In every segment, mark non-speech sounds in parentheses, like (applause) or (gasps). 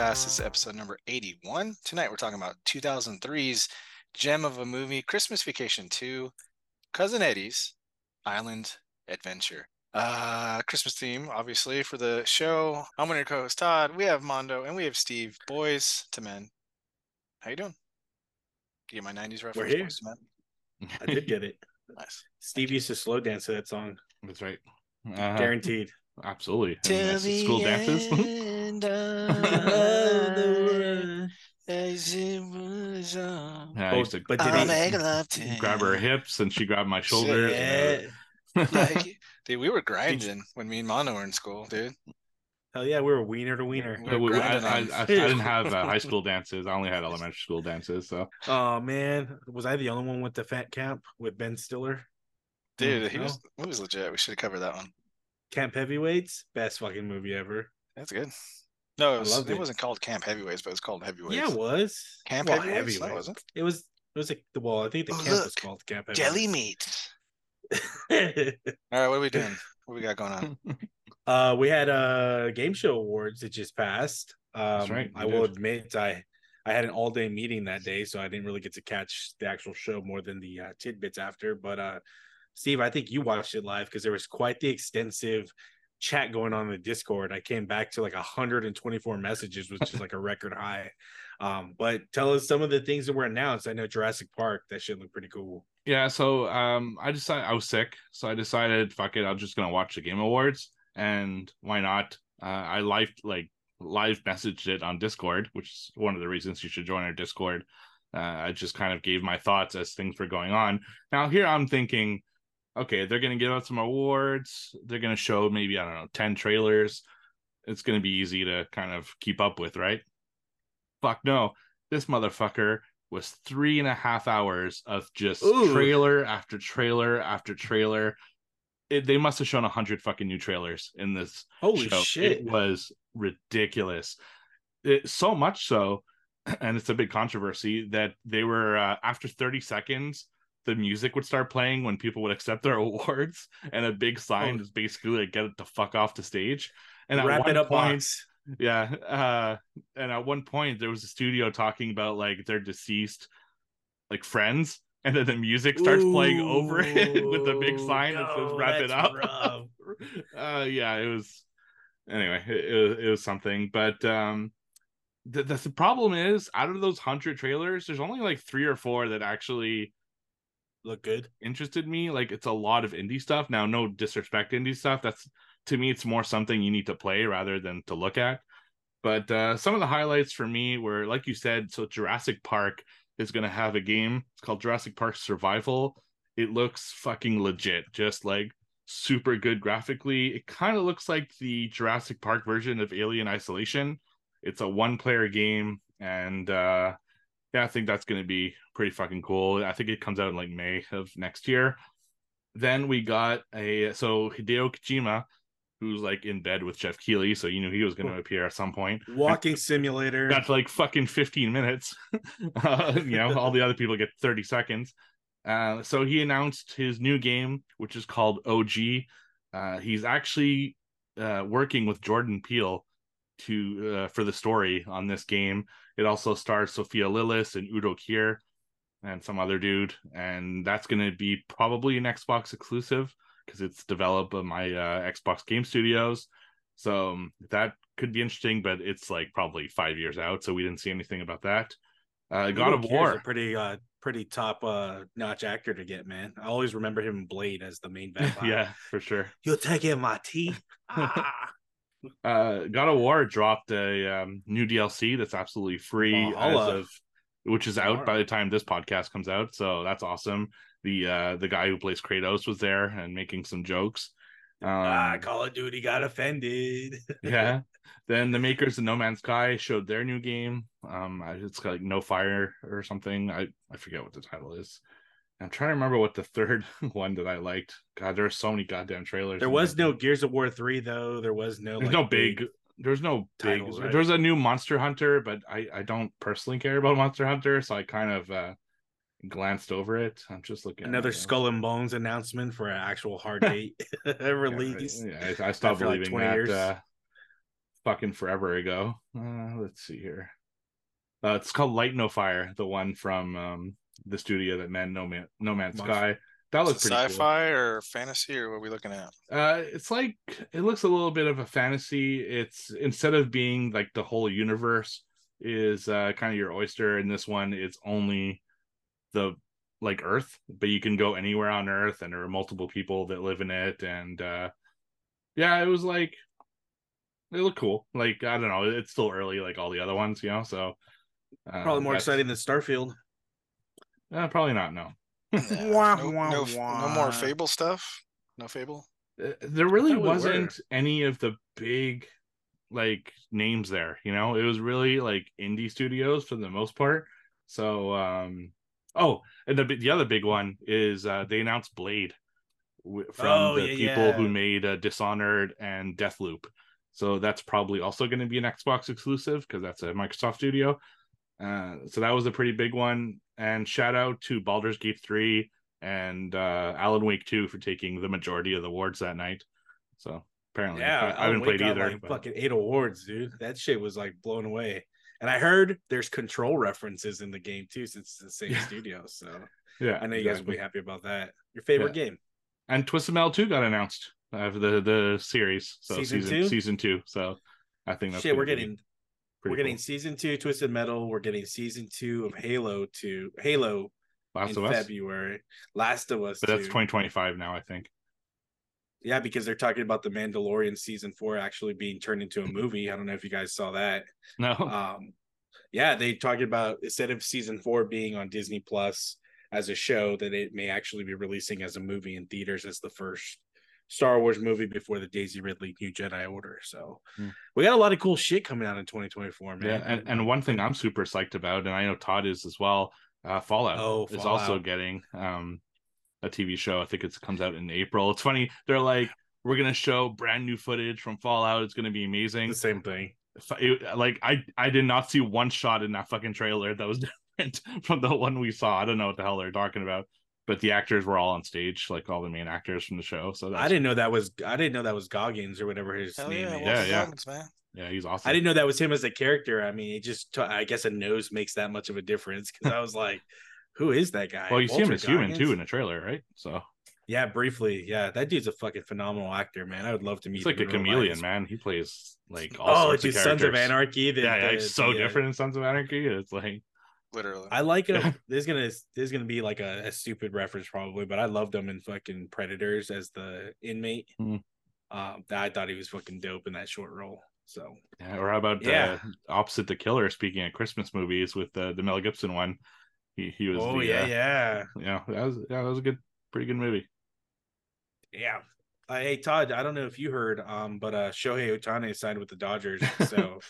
Podcast. This is episode number 81. Tonight we're talking about 2003's gem of a movie, Christmas Vacation 2, Cousin Eddie's Island Adventure. Uh, Christmas theme, obviously, for the show. I'm one of your co-host Todd. We have Mando and we have Steve. Boys to men. How you doing? Get my 90s reference. We're here. To men. I did get it. (laughs) Nice. Steve used to slow dance to that song. That's right. Uh, Guaranteed. Absolutely. And Till that's the the school dances. end of as it was on. Yeah, I used to but did I'll he- make love to grab her hips and she grabbed my shoulder. Yeah. like, (laughs) dude, we were grinding when me and Mono were in school, dude. Hell yeah, we were wiener to wiener. We were we- I, I, I, I didn't have uh, (laughs) high school dances. I only had elementary school dances. So Oh man, was I the only one with the fat camp with Ben Stiller? Dude, he was he was legit. We should have covered that one. Camp Heavyweights, best fucking movie ever. That's good. No, it, was, it, it, wasn't called Camp Heavyweights, but it was called Heavyweights. Yeah, it was Camp Well, Heavyweights? No, it Heavyweights. wasn't. It was. It was like the well. I think the Oh, camp was called Camp Jelly Heavyweights. meat. (laughs) All right, what are we doing? What we got going on? (laughs) uh, we had uh game show awards that just passed. Um, right, I we will admit I I had an all day meeting that day, so I didn't really get to catch the actual show more than the uh, tidbits after. But uh, Steve, I think you watched it live because there was quite the extensive chat going on in the Discord. I came back to like 124 messages, which is like a record high. Um, but tell us some of the things that were announced. I know Jurassic Park, that should look pretty cool. yeah, so um, I decided I was sick, so I decided fuck it, I'm just gonna watch the Game Awards, and why not? Uh, I live like live messaged it on Discord, which is one of the reasons you should join our Discord. Uh, I just kind of gave my thoughts as things were going on. Now here I'm thinking, okay, they're gonna give out some awards. They're gonna show maybe I don't know ten trailers. It's gonna be easy to kind of keep up with, right? Fuck no, this motherfucker was three and a half hours of just Ooh. trailer after trailer after trailer. It, they must have shown a hundred fucking new trailers in this Holy show. shit! It was ridiculous. It, so much so, (clears throat) and it's a big controversy that they were uh, after 30 seconds, the music would start playing when people would accept their (laughs) awards, and a big sign Oh. is basically like "Get it the fuck off the stage." And at Wrap one it up, point, yeah, uh, and at one point there was a studio talking about like their deceased like friends, and then the music starts playing over (laughs) it with a big Ooh, sign that says "Wrap it up." (laughs) uh yeah it was anyway it, it, was- it was something but um the, the the problem is out of those 100 trailers there's only like three or four that actually Look good. interested me like it's a lot of indie stuff. Now no disrespect indie stuff. That's to me it's more something you need to play rather than to look at. But uh some of the highlights for me were like you said so jurassic park is going to have a game. It's called jurassic park survival. It looks fucking legit just like super good graphically. It kind of looks like the jurassic park version of alien isolation. It's a one player game and uh yeah, I think that's going to be pretty fucking cool. I think it comes out in like May of next year. Then we got a so Hideo Kojima, who's like in bed with Geoff Keighley, so you knew he was going to appear at some point. Walking simulator. Got like fucking 15 minutes. (laughs) uh, you know, all the other people get 30 seconds. Uh, so he announced his new game, which is called OD. Uh, he's actually uh, working with Jordan Peele to uh, for the story on this game. It also stars Sophia Lillis and Udo Kier and some other dude, and that's going to be probably an Xbox exclusive because it's developed by my uh, Xbox Game Studios. So um, that could be interesting, but it's like probably five years out, so we didn't see anything about that. Uh, God of War, a pretty uh pretty top uh notch actor to get, man. I always remember him in Blade as the main vampire. (laughs) yeah, for sure. You're taking my teeth. (laughs) Ah. Uh God of War dropped a um, new DLC that's absolutely free as of which is out by the time this podcast comes out. So that's awesome. The uh the guy who plays Kratos was there and making some jokes. Um, ah, Call of Duty got offended. (laughs) yeah. Then the makers of No Man's Sky showed their new game. Um, it's like No Fire or something. I I forget what the title is. I'm trying to remember what the third (laughs) one that I liked. God, there are so many goddamn trailers. There was there. no Gears of War 3 though. There was no There's like, no big. There's no big. titles, right? There's a new Monster Hunter, but I I don't personally care about Monster Hunter, so I kind of uh glanced over it. I'm just looking. another Skull and Bones announcement for an actual hard (laughs) date (laughs) Yeah, release. Yeah, I, I stopped after, like, believing 20 that. years. Uh, fucking forever ago. Uh, let's see here. Uh, it's called Light No Fire, the one from um, the studio that man No Man No Man's Monster. Sky. That looks pretty sci-fi or fantasy or what are we looking at? Uh, it's like it looks a little bit of a fantasy. It's instead of being like the whole universe is uh, kind of your oyster. In this one, it's only the like Earth, but you can go anywhere on Earth, and there are multiple people that live in it. And uh, yeah, it was like they look cool. Like I don't know, it's still early, like all the other ones, you know. So uh, Probably more exciting than Starfield. Uh, probably not. No, (laughs) Yeah, Wah, no, wah, no, wah. no more Fable stuff. No Fable. Uh, there really wasn't were. any of the big like names there you know it was really like indie studios for the most part so um oh and the the other big one is uh they announced blade from Oh, the yeah, people who made uh, dishonored and deathloop so that's probably also going to be an xbox exclusive because that's a microsoft studio uh so that was a pretty big one and shout out to Baldur's Gate 3 and uh Alan Wake 2 for taking the majority of the awards that night. So apparently Yeah, I, I haven't Wake played either. Like, but- fucking eight awards, dude. That shit was like blown away. And I heard there's control references in the game too, since it's the same Yeah. studio. So yeah, I know you guys will be happy about that. Your favorite game? And Twisted Metal 2 got announced uh, for the the series. So Season season two? season 2. So I think that's Shit, we're getting pretty we're getting season two Twisted Metal. We're getting season two of Halo to Halo Last in of Us. February. Last of Us. But that's 2025 now, I think. Yeah, because they're talking about the Mandalorian season four actually being turned into a movie. I don't know if you guys saw that. No. um yeah they talking about instead of season four being on disney plus as a show that it may actually be releasing as a movie in theaters as the first star wars movie before the daisy ridley new jedi order so Hmm. we got a lot of cool shit coming out in 2024 man yeah, and, and one thing I'm super psyched about, and I know Todd is as well, uh Fallout Oh, is also getting um a TV show. I think it comes out in April. It's funny, they're like, we're gonna show brand new footage from Fallout. It's gonna be amazing. the same thing it- like I I did not see one shot in that fucking trailer that was (laughs) different from the one we saw. I don't know what the hell they're talking about, but the actors were all on stage, like all the main actors from the show. So that's, i didn't know that was i didn't know that was goggins or whatever his Hell name yeah, is Yeah, yeah. Goggins, man. yeah, he's awesome. i didn't know that was him as a character i mean it just t- i guess a nose makes that much of a difference because i was like (laughs) who is that guy Well, you see him Walter as human too in the trailer, right? So Yeah, briefly. Yeah, that dude's a fucking phenomenal actor, man. I would love to meet. he's like a him in real chameleon, life. man. He plays like all Oh, sorts dude, of Sons of. Anarchy. The, yeah, yeah, the- he's so the, uh, different in Sons of Anarchy. It's like Literally. I like him. (laughs) There's gonna there's gonna be like a, a stupid reference probably, but I loved him in fucking Predators as the inmate. Mhm. Um, I thought he was fucking dope in that short role. So Yeah, or how about Yeah. uh, opposite the killer? Speaking of Christmas movies, with the the Mel Gibson one, he he was. oh the, yeah, uh, yeah, yeah. That was yeah, that was a good, pretty good movie. yeah. Uh, hey Todd, I don't know if you heard, um, but uh, Shohei Ohtani signed with the Dodgers. (laughs) So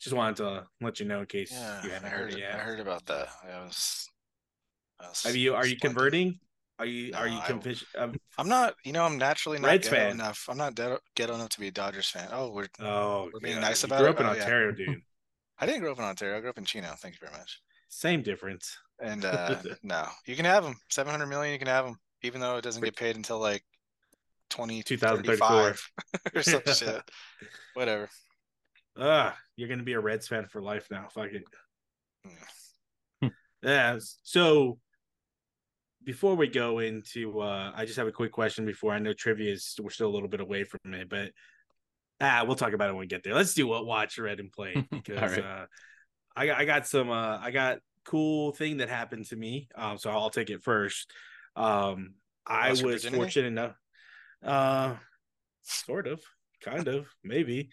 just wanted to let you know in case Yeah, you I haven't heard heard it yet. I heard about that. I was. I was Have you? Are you converting? Are you? Are No, you I- convinced? Um, I'm not. You know, I'm naturally not Reds fan. enough. I'm not de- ghetto enough to be a Dodgers fan. Oh, we're. oh, We're being yeah, nice you about grew it? up in Oh, yeah. Ontario, (laughs) dude. I didn't grow up in Ontario. I grew up in Chino. Thank you very much. Same difference. And (laughs) uh no, you can have them. Seven hundred million. You can have them, even though it doesn't get paid until like twenty 2034. (laughs) or some shit. Whatever. Ah, you're gonna be a Reds fan for life now. Fuck it. Hmm. yeah. So before we go into, uh I just have a quick question. Before I know trivia is we're still a little bit away from it, but ah, we'll talk about it when we get there. Let's do what watch, read, and play (laughs) because right. uh, I got I got some uh I got cool thing that happened to me. Um, so I'll take it first. Um, I was fortunate enough. Uh, sort of, kind of, maybe.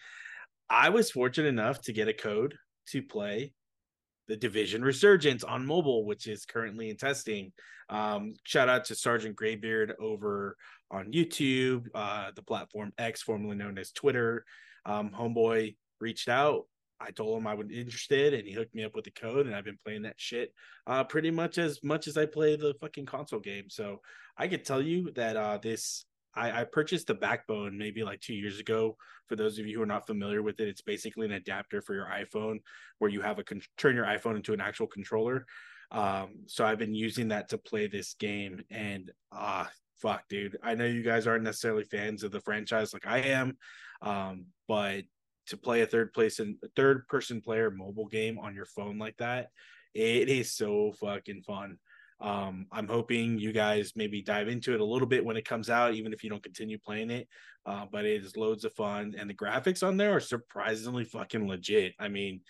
I was fortunate enough to get a code to play the Division Resurgence on mobile, which is currently in testing. Um, shout out to Sergeant Graybeard over on YouTube, uh, the platform X, formerly known as Twitter. Um, homeboy reached out. I told him I was interested, and he hooked me up with the code, and I've been playing that shit uh, pretty much as much as I play the fucking console game. So I could tell you that uh, this I, I purchased the Backbone maybe like two years ago. For those of you who are not familiar with it, it's basically an adapter for your iPhone where you have a con- turn your iPhone into an actual controller. Um, so I've been using that to play this game, and ah, fuck, dude. I know you guys aren't necessarily fans of the franchise like I am, um, but to play a third place and third person player mobile game on your phone like that. It is so fucking fun. Um, I'm hoping you guys maybe dive into it a little bit when it comes out, even if you don't continue playing it. Uh, but it is loads of fun, and the graphics on there are surprisingly fucking legit. I mean,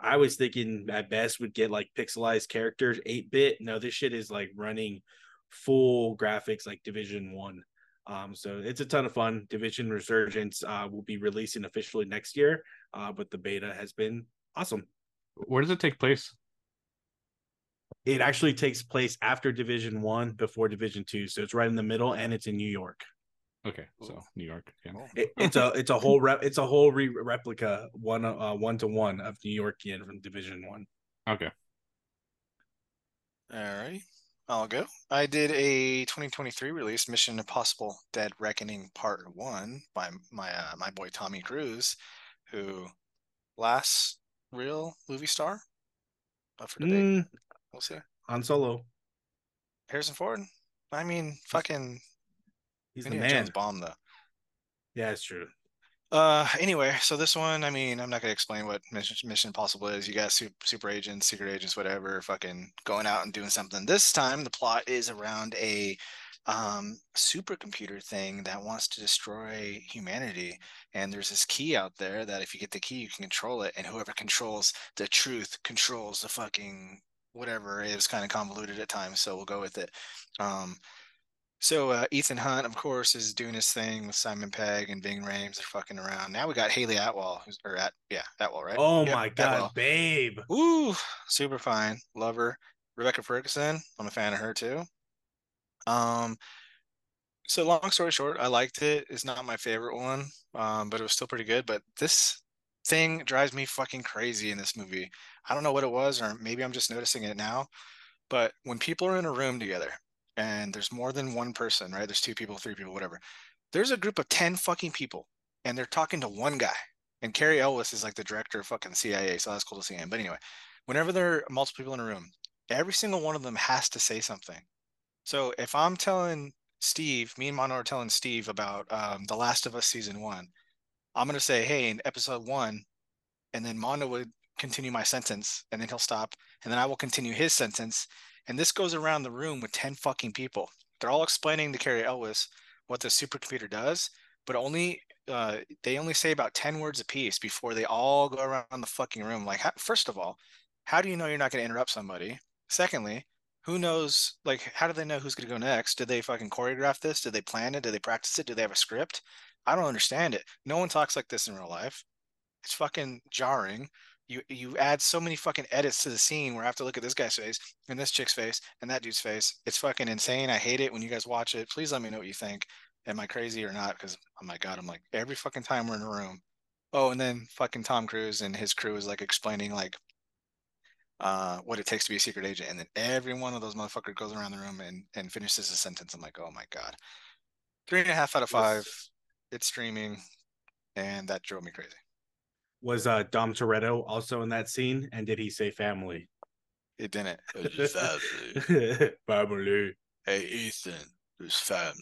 I was thinking at best would get like pixelized characters, eight bit. No, this shit is like running full graphics like Division One. Um, so it's a ton of fun. Division Resurgence uh, will be releasing officially next year, uh, but the beta has been awesome. Where does it take place? It actually takes place after Division One, before Division Two, so it's right in the middle, and it's in New York. Okay, so New York. Yeah. It, it's a it's a whole rep, it's a whole re- replica one uh, one to one of New Yorkian from Division One. Okay. All right. I'll go. I did a 2023 release, Mission Impossible: Dead Reckoning Part One by my uh, my boy Tommy Cruise, who last real movie star up for debate. Mm, We'll see. Han Solo, Harrison Ford. I mean, fucking he's the Indiana man. Jones bomb though. Yeah, it's true. Uh, anyway, so this one, I mean, I'm not gonna explain what Mission, Mission Impossible is. You got super, super agents, secret agents, whatever, fucking going out and doing something. This time, the plot is around a um supercomputer thing that wants to destroy humanity. And there's this key out there that if you get the key, you can control it. And whoever controls the truth controls the fucking whatever. It was kind of convoluted at times, so we'll go with it. Um, so uh, Ethan Hunt, of course, is doing his thing with Simon Pegg and Ving Rhames. They're fucking around. Now we got Hayley Atwell, who's or at yeah Atwell, right? Oh Yep, my god, Atwell. babe. Ooh, super fine. Love her. Rebecca Ferguson, I'm a fan of her too. Um, so long story short, I liked it. It's not my favorite one, um, but it was still pretty good. But this thing drives me fucking crazy in this movie. I don't know what it was, or maybe I'm just noticing it now. But when people are in a room together and there's more than one person, right? There's two people, three people, whatever. There's a group of 10 fucking people and they're talking to one guy. And Cary Elwes is like the director of fucking CIA, so that's cool to see him. But anyway, whenever there are multiple people in a room, every single one of them has to say something. So if I'm telling Steve, me and Mono are telling Steve about um, The Last of Us season one, I'm gonna say, hey, in episode one, and then Mando would continue my sentence, and then he'll stop, and then I will continue his sentence, and this goes around the room with ten fucking people. They're all explaining to Cary Elwes what the supercomputer does, but only uh, they only say about ten words apiece before they all go around the fucking room. Like, how, first of all, how do you know you're not going to interrupt somebody? Secondly, who knows? Like, how do they know who's going to go next? Did they fucking choreograph this? Did they plan it? Did they practice it? Do they have a script? I don't understand it. No one talks like this in real life. It's fucking jarring. You you add so many fucking edits to the scene where I have to look at this guy's face and this chick's face and that dude's face. It's fucking insane. I hate it when you guys watch it. Please let me know what you think. Am I crazy or not? Because oh my god, I'm like every fucking time we're in a room. Oh, and then fucking Tom Cruise and his crew is like explaining like uh what it takes to be a secret agent, and then every one of those motherfuckers goes around the room and and finishes a sentence. I'm like, oh my god. Three and a half out of five. It's streaming, and that drove me crazy. Was uh, Dom Toretto also in that scene? And did he say family? It didn't. (laughs) family. Hey Ethan, there's family.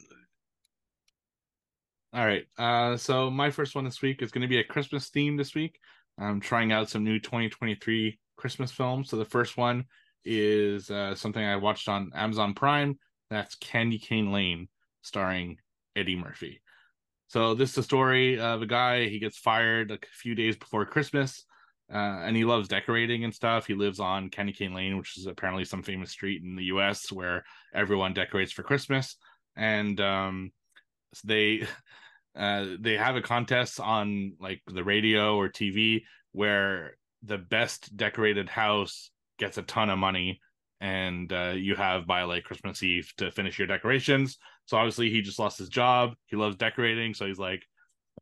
All right. Uh, so my first one this week is going to be a Christmas theme this week. I'm trying out some new 2023 Christmas films. So the first one is uh, something I watched on Amazon Prime. That's Candy Cane Lane, starring Eddie Murphy. So this is a story of a guy. He gets fired a few days before Christmas, uh, and he loves decorating and stuff. He lives on Candy Cane Lane, which is apparently some famous street in the U.S. where everyone decorates for Christmas. And um, they (laughs) uh, they have a contest on like the radio or TV where the best decorated house gets a ton of money and uh, you have by like Christmas Eve to finish your decorations. So obviously he just lost his job. He loves decorating, so he's like,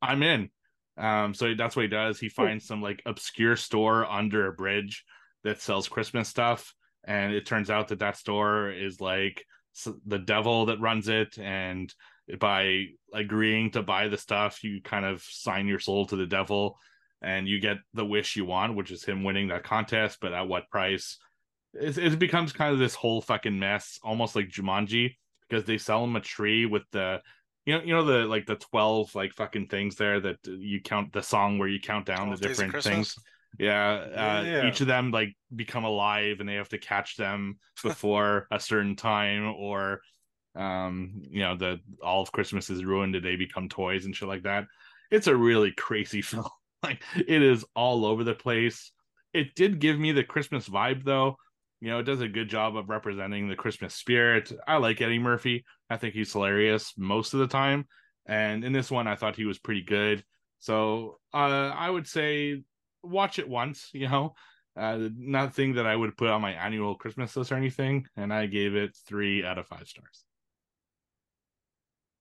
I'm in. Um, so that's what he does. He finds some like obscure store under a bridge that sells Christmas stuff, and it turns out that that store is like the devil that runs it, and by agreeing to buy the stuff, you kind of sign your soul to the devil, and you get the wish you want, which is him winning that contest. But at what price? it, it becomes kind of this whole fucking mess, almost like Jumanji, because they sell them a tree with the you know you know the like the 12 like fucking things there that you count the song where you count down the 12 Days of different things? Yeah, uh, Yeah. each of them like become alive and they have to catch them (laughs) before a certain time or um you know the all of christmas is ruined and they become toys and shit like that. It's a really crazy (laughs) film. Like it is all over the place. It did give me the christmas vibe though you know it does a good job of representing the christmas spirit. I like eddie murphy. I think he's hilarious most of the time. And in this one i thought he was pretty good. So uh i would say watch it once (laughs) you know. Uh nothing that i would put on my annual christmas list or anything and i gave it three out of five stars.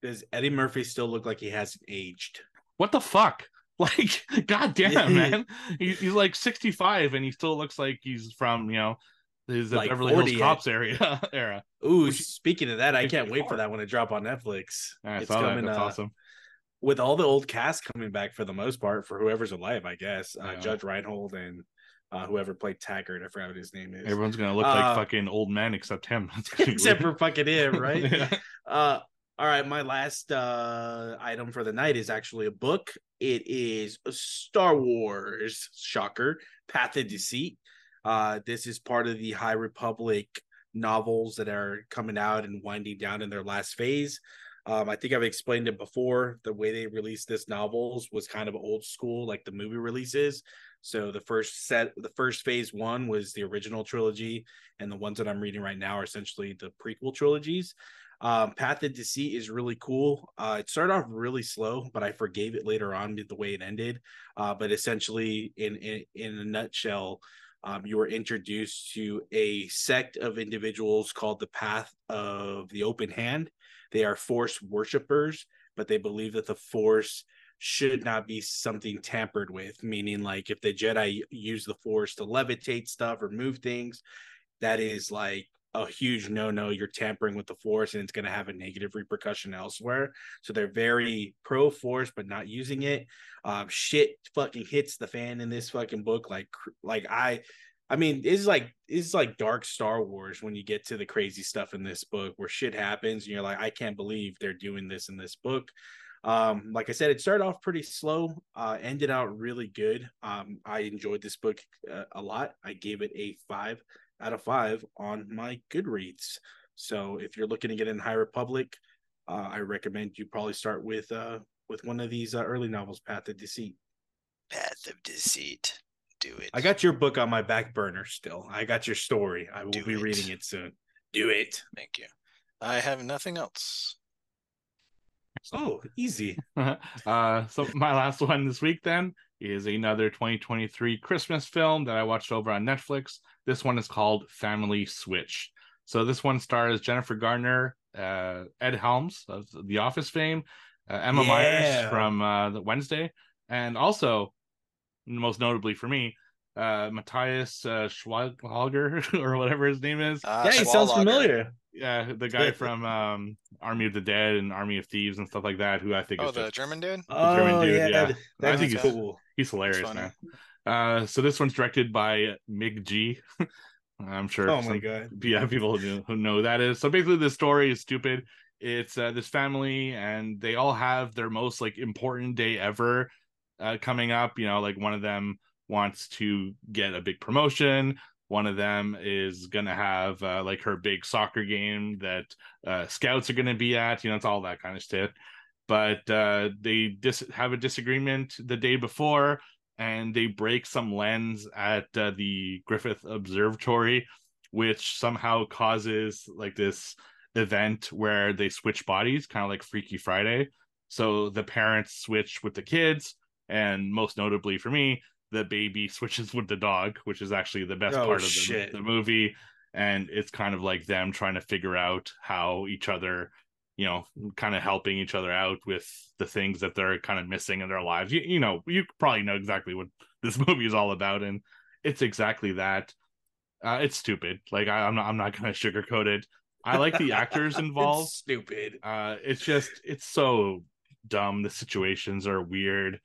Does Eddie Murphy still look like he hasn't aged? what the fuck? (laughs) Like (laughs) god damn man. He, he's like 65 and he still looks like he's from you know his uh, Like beverly hills cops area (laughs) era Ooh, Which- speaking of that, I can't wait 54. for that one to drop on Netflix. i It's that coming, that's uh, awesome with all the old cast coming back for the most part for whoever's alive, I guess. Uh, Yeah. Judge Reinhold and uh, whoever played Taggart, I forgot what his name is. everyone's gonna look Uh, like fucking old man except him (laughs) That's gonna be (laughs) Except weird. for fucking him, right? Yeah. Uh, all right, my last uh, item for the night is actually a book. It is Star Wars, shocker, Path of Deceit. Uh, this is part of the High Republic novels that are coming out and winding down in their last phase. Um, I think I've explained it before. The way they released this novels was kind of old school, like the movie releases. So the first set, the first phase one was the original trilogy, and the ones that I'm reading right now are essentially the prequel trilogies. Um, Path of Deceit is really cool. Uh, it started off really slow, but I forgave it later on the way it ended. Uh, but essentially, in in, in a nutshell, um, you were introduced to a sect of individuals called the Path of the Open Hand. They are Force worshippers, but they believe that the Force should not be something tampered with. Meaning, like if the Jedi use the Force to levitate stuff or move things, that is like a huge no no. You're tampering with the Force, and it's going to have a negative repercussion elsewhere. So they're very pro Force, but not using it. Um, shit fucking hits the fan in this fucking book. Like, like I, I mean, it's like it's like dark Star Wars when you get to the crazy stuff in this book where shit happens and you're like, I can't believe they're doing this in this book. Um, like I said, it started off pretty slow, uh, ended out really good. Um, I enjoyed this book uh, a lot. I gave it a five out of five on my Goodreads. So if you're looking to get in High Republic, uh, I recommend you probably start with uh with one of these uh, early novels, Path of Deceit. Path of Deceit. Do it. I got your book on my back burner still. I got your story. I will Do be it. reading it soon. Do it. Thank you. I have nothing else. Oh, easy. (laughs) uh, so my last one this week then is another 2023 Christmas film that I watched over on Netflix. This one is called Family Switch. So this one stars Jennifer Garner, uh, Ed Helms of The Office fame, uh, Emma Myers from uh, the Wednesday, and also most notably for me, uh, Matthias uh, Schweighöfer (laughs) or whatever his name is. Uh, yeah, he sounds familiar. Yeah, the guy from um, Army of the Dead and Army of Thieves and stuff like that, who I think Oh, is the just German dude? Oh, German dude, yeah, yeah. that- I think he's- cool. He's hilarious, man. Uh, so this one's directed by McG. (laughs) I'm sure. Oh my some- god. (laughs) Yeah, people who know, who know that is. So basically, the story is stupid. It's uh, this family, and they all have their most like important day ever uh, coming up. You know, like one of them wants to get a big promotion. One of them is gonna have uh, like her big soccer game that uh, scouts are gonna be at. You know, it's all that kind of shit. But uh, they dis- have a disagreement the day before, and they break some lens at uh, the Griffith Observatory, which somehow causes like this event where they switch bodies, kind of like Freaky Friday. So the parents switch with the kids, and most notably for me, the baby (laughs) switches with the dog, which is actually the best Oh, part of the, the movie. And it's kind of like them trying to figure out how each other, you know, kind of helping each other out with the things that they're kind of missing in their lives. You, you know, you probably know exactly what (laughs) this movie is all about, and it's exactly that. Uh, it's stupid. Like I, I'm not. I'm not gonna (laughs) sugarcoat it. I like the actors (laughs) involved. It's stupid. Uh, it's just it's so dumb. The situations are weird.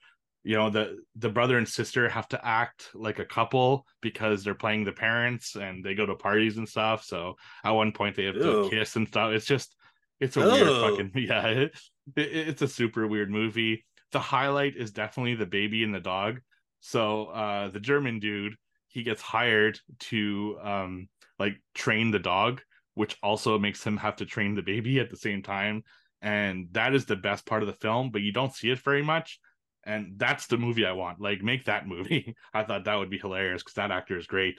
You know, the the brother and sister have to act like a couple because they're playing the parents and they go to parties and stuff. So at one point they have to kiss and stuff. It's just it's a weird fucking (laughs) yeah. it- it- it's a super weird movie. The highlight is definitely the baby and the dog. So uh the German dude, he gets hired to um like train the dog, which also makes him have to train the baby at the same time. And that is the best part of the film, but you don't see it very much. And that's the movie I want. Like, make that (laughs) movie. I thought that would be hilarious because that actor is great.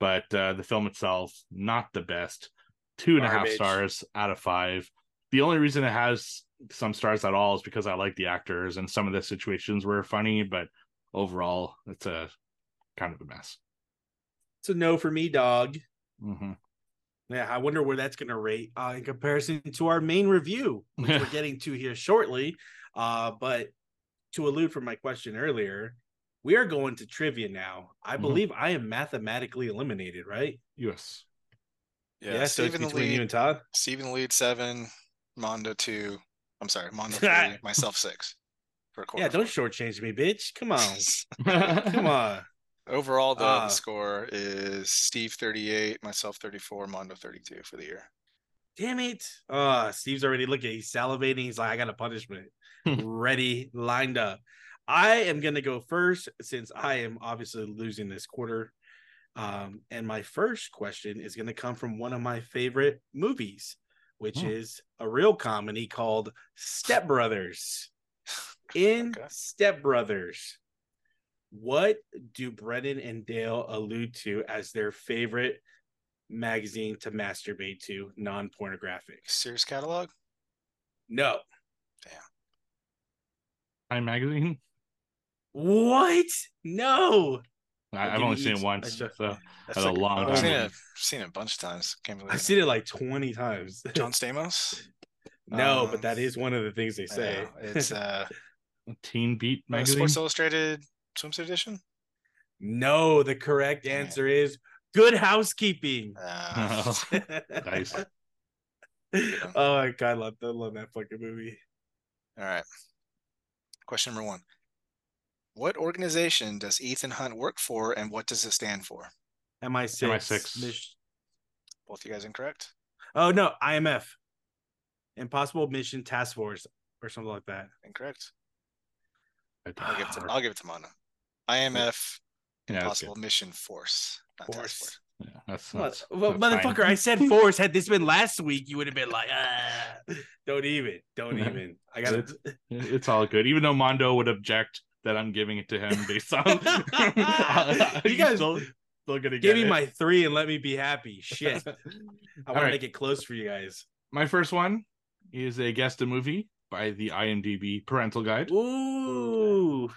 But uh, the film itself, not the best. Two and a half Garbage. stars out of five. The only reason it has some stars at all is because I like the actors and some of the situations were funny, but overall, it's a kind of a mess. It's a no for me, dog. hmm Yeah, I wonder where that's going to rate uh, in comparison to our main review, which we're (laughs) getting to here shortly. Uh, but to allude from my question earlier, we are going to trivia now. I Mhm. believe I am mathematically eliminated, right? Yes. Yeah, so it's Steve in the between you and Todd. Steve in lead seven, Mando two. I'm sorry, Mando three, (laughs) myself six. For a quarter. Yeah, don't shortchange me, bitch. Come on, (laughs) come on. Overall, the, Ah. the score is Steve 38, myself 34, Mando 32 for the year. Damn it. Uh Steve's already looking. He's salivating. He's like, I got a punishment (laughs) ready, lined up. I am gonna go first since I am obviously losing this quarter. Um, and my first question is gonna come from one of my favorite movies, which Hmm. is a real comedy called Step Brothers. (sighs) In Okay. Step Brothers, what do Brennan and Dale allude to as their favorite magazine to masturbate to, non-pornographic? Sears catalog? No. Damn. Time magazine. What? No. I, I'll I've only you seen it once, I should- so That's Had a long I've time seen it, seen it a bunch of times. Can't believe I've it. seen it like 20 times. John (laughs) Stamos? no, Um, but that is one of the things they say. Yeah, it's uh, (laughs) Teen Beat uh, magazine. Sports Illustrated swimsuit edition. no, the correct Dang it. answer is good housekeeping. Uh, (laughs) nice. oh my God, I love, I love that fucking movie. all right. Question number one. What organization does Ethan Hunt work for, and what does it stand for? MI6. MI6. Miss- Both you guys incorrect. Oh no, IMF. Impossible Mission Task Force or something like that. Incorrect. I'll give it to I'll give it to Mono. IMF Yeah, Impossible Mission Force. Not task Force. force. Yeah, that's, What? that's, Well, that's fine. motherfucker, I said (laughs) force. Had this been last week, you would have been like, ah, don't even, don't even. I got it. It's all good. Even though Mando would object that I'm giving it to him (laughs) based on (laughs) You guys- still, still gonna Give get me it. my three and let me be happy. Shit. (laughs) I want right. to make it close for you guys. My first one is a guest a movie by the IMDb parental guide. Ooh,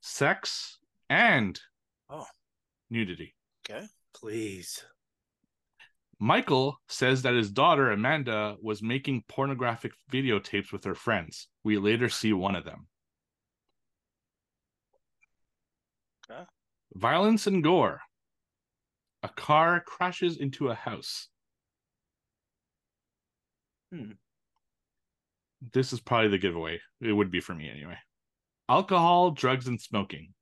Sex and Oh. nudity. Okay. please. Michael says that his daughter Amanda was making pornographic videotapes with her friends. We later see one of them. Okay. Violence and gore. A car crashes into a house. Hmm. This is probably the giveaway. It would be for me anyway. Alcohol, drugs, and smoking.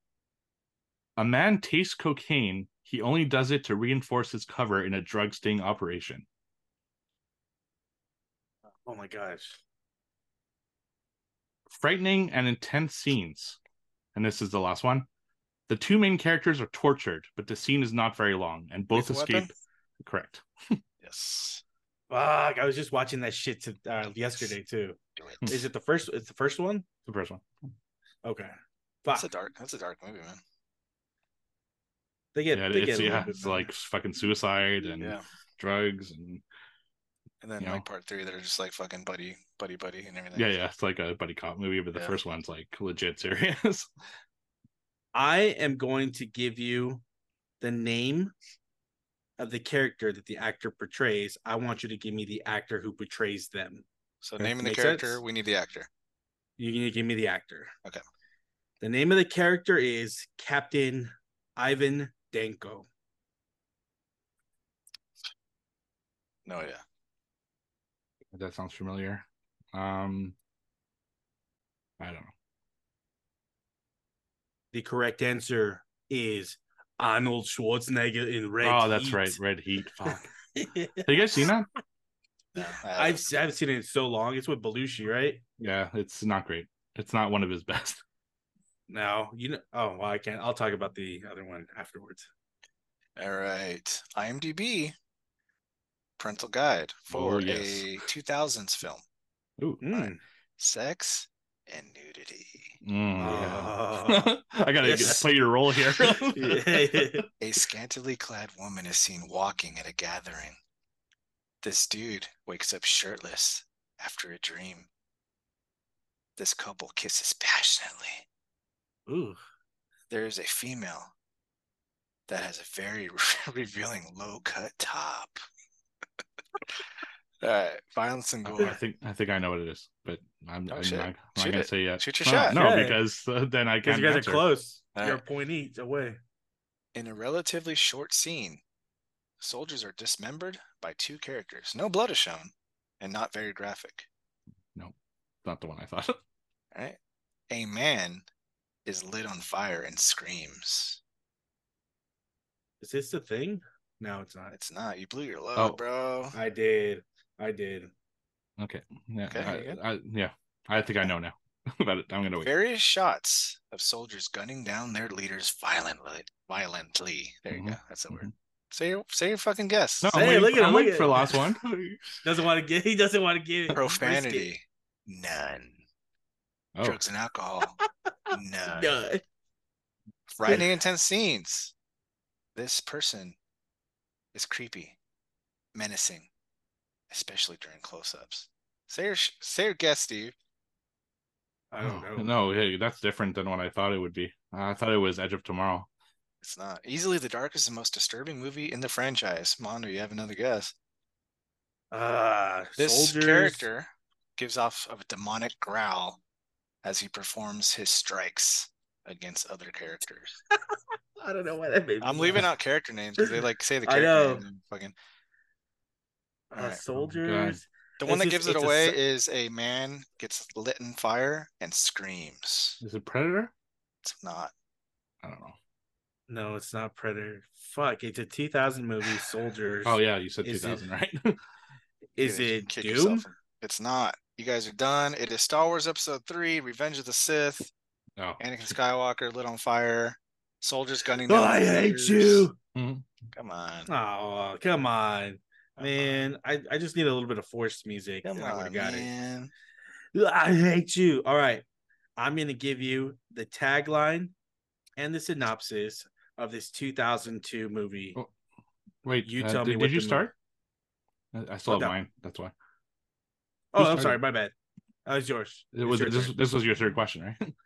A man tastes cocaine. He only does it to reinforce his cover in a drug sting operation. Oh my gosh. frightening and intense scenes. And this is the last one. The two main characters are tortured, but the scene is not very long, and both Lethal escape. Weapon? Correct. (laughs) Yes. Fuck, I was just watching that shit to, uh, yesterday too. Do it. Is it the first? It's the first one. The first one. Okay. That's a dark. That's a dark movie, man. They get. Yeah, they it's get yeah, bit it's like fucking suicide and Yeah. drugs and And then You know? like part three, they're just like fucking buddy, buddy, buddy, and everything. yeah, yeah, it's like a buddy cop movie, but the Yeah. first one's like legit serious. (laughs) I am going to give you the name of the character that the actor portrays. I want you to give me the actor who portrays them. So Okay, naming the character, sense. we need the actor. You need to give me the actor. Okay. The name of the character is Captain Ivan Danko. No idea. that sounds familiar. Um, I don't know. The correct answer is Arnold Schwarzenegger in Red. oh, that's Heat. right, Red Heat. (laughs) Fuck. Have you guys seen that? No, I I've I haven't seen it in so long. It's with Belushi, right? Yeah, it's not great. It's not one of his best. (laughs) No, you know. Oh well, I can't. I'll talk about the other one afterwards. All right. IMDb parental guide for Oh, yes. a 2000s film. Ooh. Mm. Sex and nudity. Mm, Oh. (laughs) I gotta Yes. play your role here. (laughs) (laughs) Yeah. A scantily clad woman is seen walking at a gathering. This dude wakes up shirtless after a dream. This couple kisses passionately. Ooh. There is a female that has a very revealing low cut top. All right, violence and gore. I think I think I know what it is, but I'm, Oh, I'm not, I'm not gonna it. say yet. Shoot your No, shot. No, Yeah. because (laughs) uh, then I can't you guys answer. are close. All You're right. a point each away. In a relatively short scene, soldiers are dismembered by two characters. No blood is shown, and not very graphic. No, not the one I thought. (laughs) All right. A man is lit on fire and screams. Is this the thing? No, it's not. It's not. You blew your load, Oh. bro. I did. I did. okay. Yeah. Okay, I, you? I- yeah. I think I know now. (laughs) but I'm gonna wait. Various shots of soldiers gunning down their leaders violently. Violently. There you go. Mhm, That's the word. mhm. Say your say your fucking guess. No, Say I'm it, waiting, look at I'm waiting for the last (laughs) one. Doesn't want to get. He doesn't want to give it. Profanity. None. Oh, Drugs and alcohol. (laughs) None. No. Frightening intense scenes. This person is creepy, menacing, especially during close-ups. Say your sh- say your guess, Steve. I don't know. No, hey, that's different than what I thought it would be. I thought it was Edge of Tomorrow. It's not. Easily the darkest and most disturbing movie in the franchise. Mando, you have another guess. Ah, This soldiers. character gives off a demonic growl as he performs his strikes against other characters. (laughs) I don't know why that made. me I'm leaving out character names because they like say the character (laughs) I character know. name and fucking. Uh, Alright. soldiers. The one It's that just- gives it it's a away is a man gets lit in fire and screams. Is it Predator? It's not. I don't know. No, it's not Predator. Fuck, it's a 2000 movie. (sighs) Soldiers. Oh yeah, you said Is it- 2000, right? (laughs) Is You it kick Doom? yourself. It's not. You guys are done. It is Star Wars Episode 3, Revenge of the Sith. oh, Anakin Skywalker lit on fire. Soldiers gunning Oh, down. I hate leaders. you. Mhm. Come on. Oh, come on, Come man. I, I just need a little bit of forced music. Come and I would have got man. it. I hate you. All right. I'm going to give you the tagline and the synopsis of this 2002 movie. Oh, Wait, You uh, tell me did, what did you the mo- start? I, I still What have the- mine. That's why. oh, I'm sorry. My bad. That was yours. It was your this. turn. This was your third question, right? (laughs)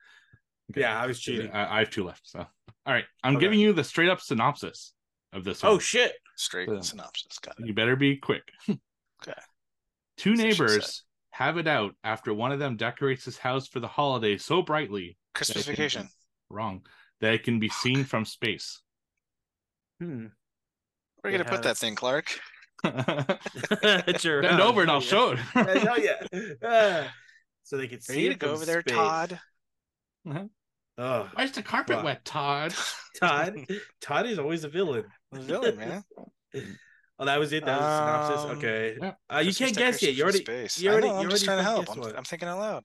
(laughs) Yeah, I was cheating. I, I have two left. So, all right, I'm Okay. giving you the straight up synopsis of this. Oh, one. shit. Straight Yeah. synopsis. Got it. You better be quick. (laughs) Okay. Two That's neighbors have it out after one of them decorates his house for the holiday so brightly. Christmas that it vacation. Wrong. That it can be seen from space. Hmm. Where are you gonna put that thing, Clark? (laughs) (laughs) Bend Sure. over and I'll show it. Hell yeah. Ah. so they could see you it gonna go from over there, space. Todd? Oh, Why is the carpet Wow. wet, Todd? (laughs) Todd. Todd is always a villain. The villain, man. (laughs) Oh, that was it. That was the synopsis. Um, Okay. yeah. Uh, you can't guess yet. You for already. space. you I already- know, I'm you just trying to help. I'm. I'm thinking out loud.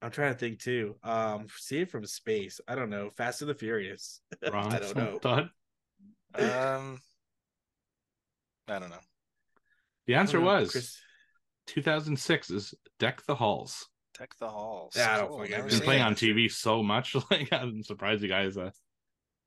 I'm trying to think too. Um, see it from space. I don't know. Fast and the Furious. (laughs) Wrong. I don't know. Todd. Um, I don't know. The answer Uh, was Chris- 2006 is Deck the Halls. Deck the halls. Yeah, I don't cool. think I've been playing it. on TV so much, (laughs) like I'm surprised you guys uh,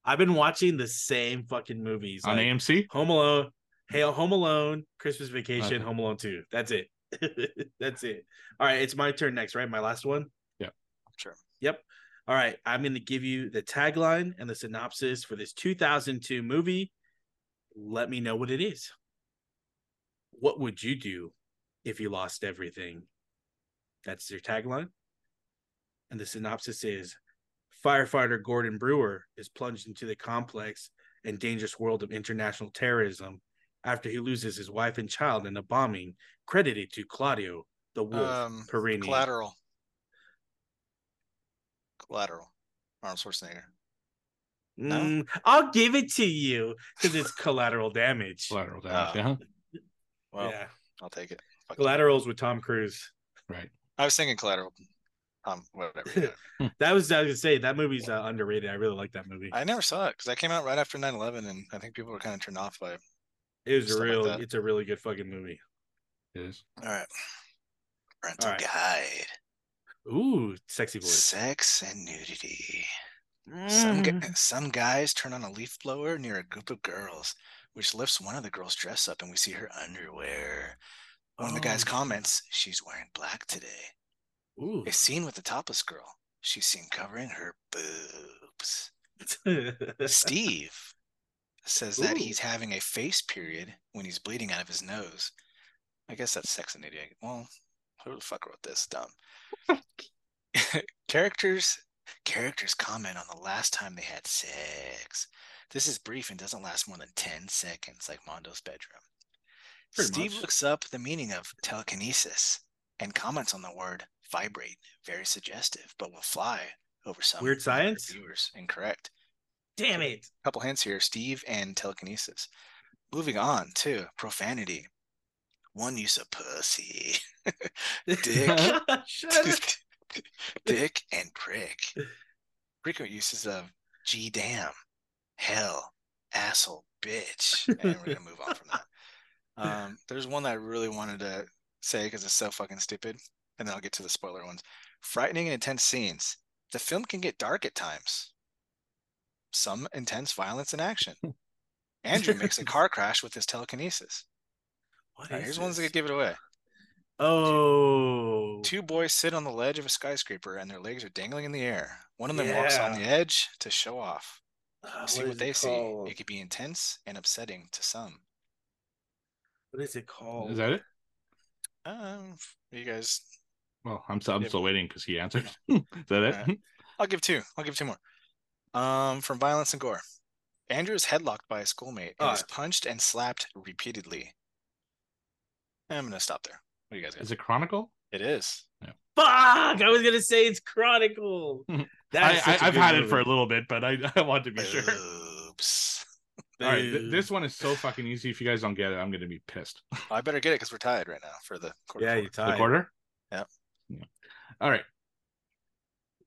I've been watching the same fucking movies on like AMC. Home Alone, Hail Home Alone, Christmas Vacation, Okay. Home Alone 2. That's it. (laughs) That's it. All right, it's my turn next, right? My last one. Yep. Sure. Yep. All right, I'm going to give you the tagline and the synopsis for this 2002 movie. Let me know what it is. What would you do if you lost everything? That's your tagline. And the synopsis is firefighter Gordon Brewer is plunged into the complex and dangerous world of international terrorism after he loses his wife and child in a bombing credited to Claudio the Wolf Um, Perini. Collateral. Collateral. Arnold Schwarzenegger. No? Mm, I'll give it to you because it's collateral damage. Collateral (laughs) damage. yeah. Well, yeah. I'll take it. Fuck you. Collaterals with Tom Cruise. Right. I was thinking Collateral. Um, whatever. (laughs) That was I was gonna say that movie's uh, underrated. I really like that movie. I never saw it because that came out right after 9-11 and I think people were kind of turned off by it. It was a Stuff like real. it's a really good fucking movie. It is. All right. Parental All right. guide. Ooh, sexy voice. Sex and nudity. Some, Mm. gu- some guys turn on a leaf blower near a group of girls, which lifts one of the girls' dress up and we see her underwear. One of the guys Oh, comments, She's wearing black today. Ooh. A scene with the topless girl. She's seen covering her boobs. (laughs) Steve says that he's having a face period when he's bleeding out of his nose. I guess that's sex and nudity. Well, who the fuck wrote this? Dumb. (laughs) characters characters comment on the last time they had sex. This is brief and doesn't last more than 10 seconds, like Mando's bedroom. Pretty Steve much. looks up the meaning of telekinesis and comments on the word vibrate. Very suggestive, but will fly over some Weird science? viewers. Incorrect. Damn it. A couple hints here Steve and telekinesis. Moving on to profanity. One use of pussy. (laughs) Dick. (laughs) Dick and prick. Frequent uses of G damn, hell, asshole, bitch. And we're gonna move on from that. Um, there's one that I really wanted to say because it's so fucking stupid, and then I'll get to the spoiler ones. Frightening and intense scenes. The film can get dark at times. Some intense violence and action. (laughs) Andrew makes a car crash with his telekinesis. What right, here's ones that this? could give it away. Oh. Two boys sit on the ledge of a skyscraper and their legs are dangling in the air. One of them walks on the edge to show off. Uh, see what what they see. It could be intense and upsetting to some. What is it called? Is that it? Um, you guys, Well, I'm still, I'm Yeah. still waiting because he answered. (laughs) is that it? Alright. I'll give two. I'll give two more. Um, from violence and gore. Andrew is headlocked by a schoolmate and is punched and slapped repeatedly. I'm gonna stop there. What do you guys got? Is it Chronicle? It is. Fuck! I was gonna say it's Chronicle. (laughs) I, That's I, such a I've good had it for a little bit, but I, (laughs) I want to be sure. Oops. All right, th- this one is so fucking easy. If you guys don't get it, I'm gonna be pissed. I better get it because we're tied right now for the quarter. Yeah, four. you The tied. The quarter. Yep. Yeah. All right.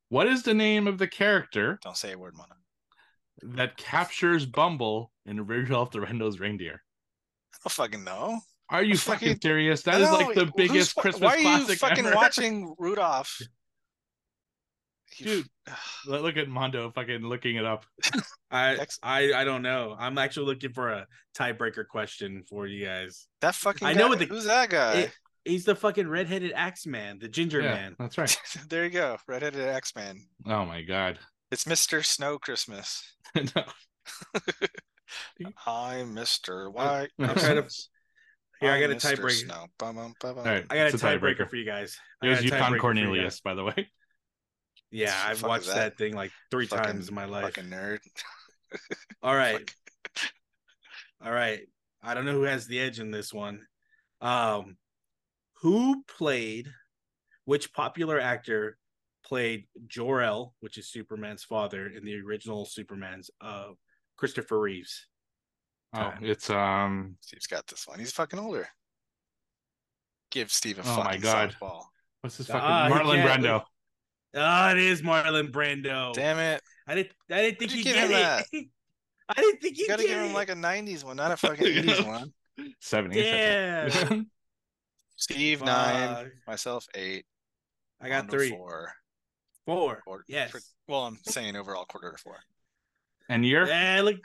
What is the name of the character Don't say a word, Mona. that captures Bumble in Rudolph the Red-Nosed Reindeer? I don't fucking know. Are you Fucking- fucking serious? That is No, like the biggest fu- Christmas Why are you classic fucking ever. watching Rudolph? (laughs) You Dude. Look look at Mando fucking looking it up. (laughs) I, I I don't know. I'm actually looking for a tiebreaker question for you guys. that fucking. I know what the- Who's that guy? It- he's the fucking redheaded axe man, the ginger yeah, man. that's right. (laughs) there you go, redheaded X Man. Oh my god. It's Mister Snow Christmas. (laughs) No. I'm Mister oh, White. I'm trying to- Christmas. Here, I got a tiebreaker. Snow. Bum, bum, bum, bum. All right. I got a it's tiebreaker for you guys. I It was got Yukon Cornelius, guys. by the way. Yeah, I've fuck watched that? that? thing like three Fucking- times in my life. Fucking nerd. (laughs) All right. All right. I don't know who has the edge in this one. Um who played which popular actor played Jor-El, which is Superman's father in the original Superman's uh Christopher Reeves. Oh, it's um Steve's got this one. He's fucking older. Give Steve a Oh my fucking God. softball. what's this Ah, fucking he Marlon can't- Brando. Ah, it is Marlon Brando. Damn it! I didn't I didn't think Why'd you he'd get him it. that? (laughs) I didn't think You he'd gotta get give him it. like a '90s one, not a fucking '80s (laughs) one. Seventy. Damn. (laughs) Steve nine, Fuck. myself eight. I got Mando three. Four. Four. Quarter, Yes. for- well, I'm saying overall quarter to four. and you're Yeah, look.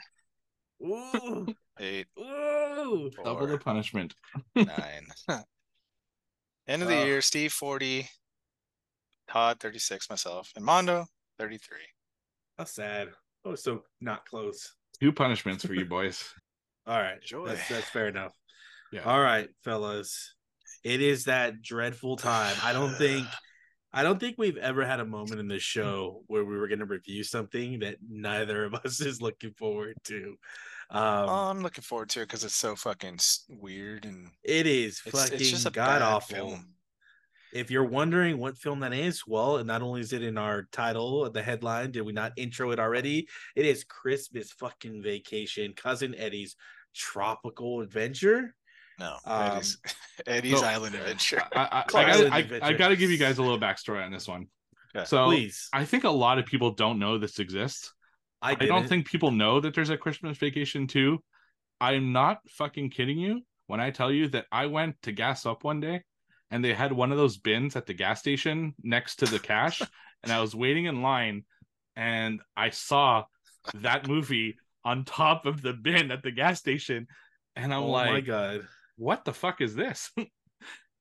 Ooh. Eight, Ooh. double the punishment. nine. End of the Oh. year, Steve 40, Todd 36, myself, and Mando 33. That's sad. Oh, so not close. Two punishments for you (laughs) boys. All right. Joy. That's, that's fair enough. Yeah. All right, fellas. It is that dreadful time. I don't think (sighs) I don't think we've ever had a moment in this show where we were going to review something that neither of us (laughs) is looking forward to. Um, oh, I'm looking forward to it because it's so fucking weird and it is it's, fucking it's just god awful. film. If you're wondering what film that is, well, not only is it in our title, the headline, did we not intro it already? It is Christmas fucking vacation, cousin Eddie's tropical adventure. No, Um, Eddie's, (laughs) Eddie's no. Island Adventure. I, I, I, Classic gotta, I, adventure. I gotta give you guys a little backstory on this one. Okay. So Please. I think a lot of people don't know this exists. I, I don't didn't. think people know that there's a Christmas vacation too. I'm not fucking kidding you when I tell you that I went to gas up one day and they had one of those bins at the gas station next to the cash (laughs) and I was waiting in line and I saw that movie on top of the bin at the gas station and I'm oh my god. what the fuck is this? (laughs) uh,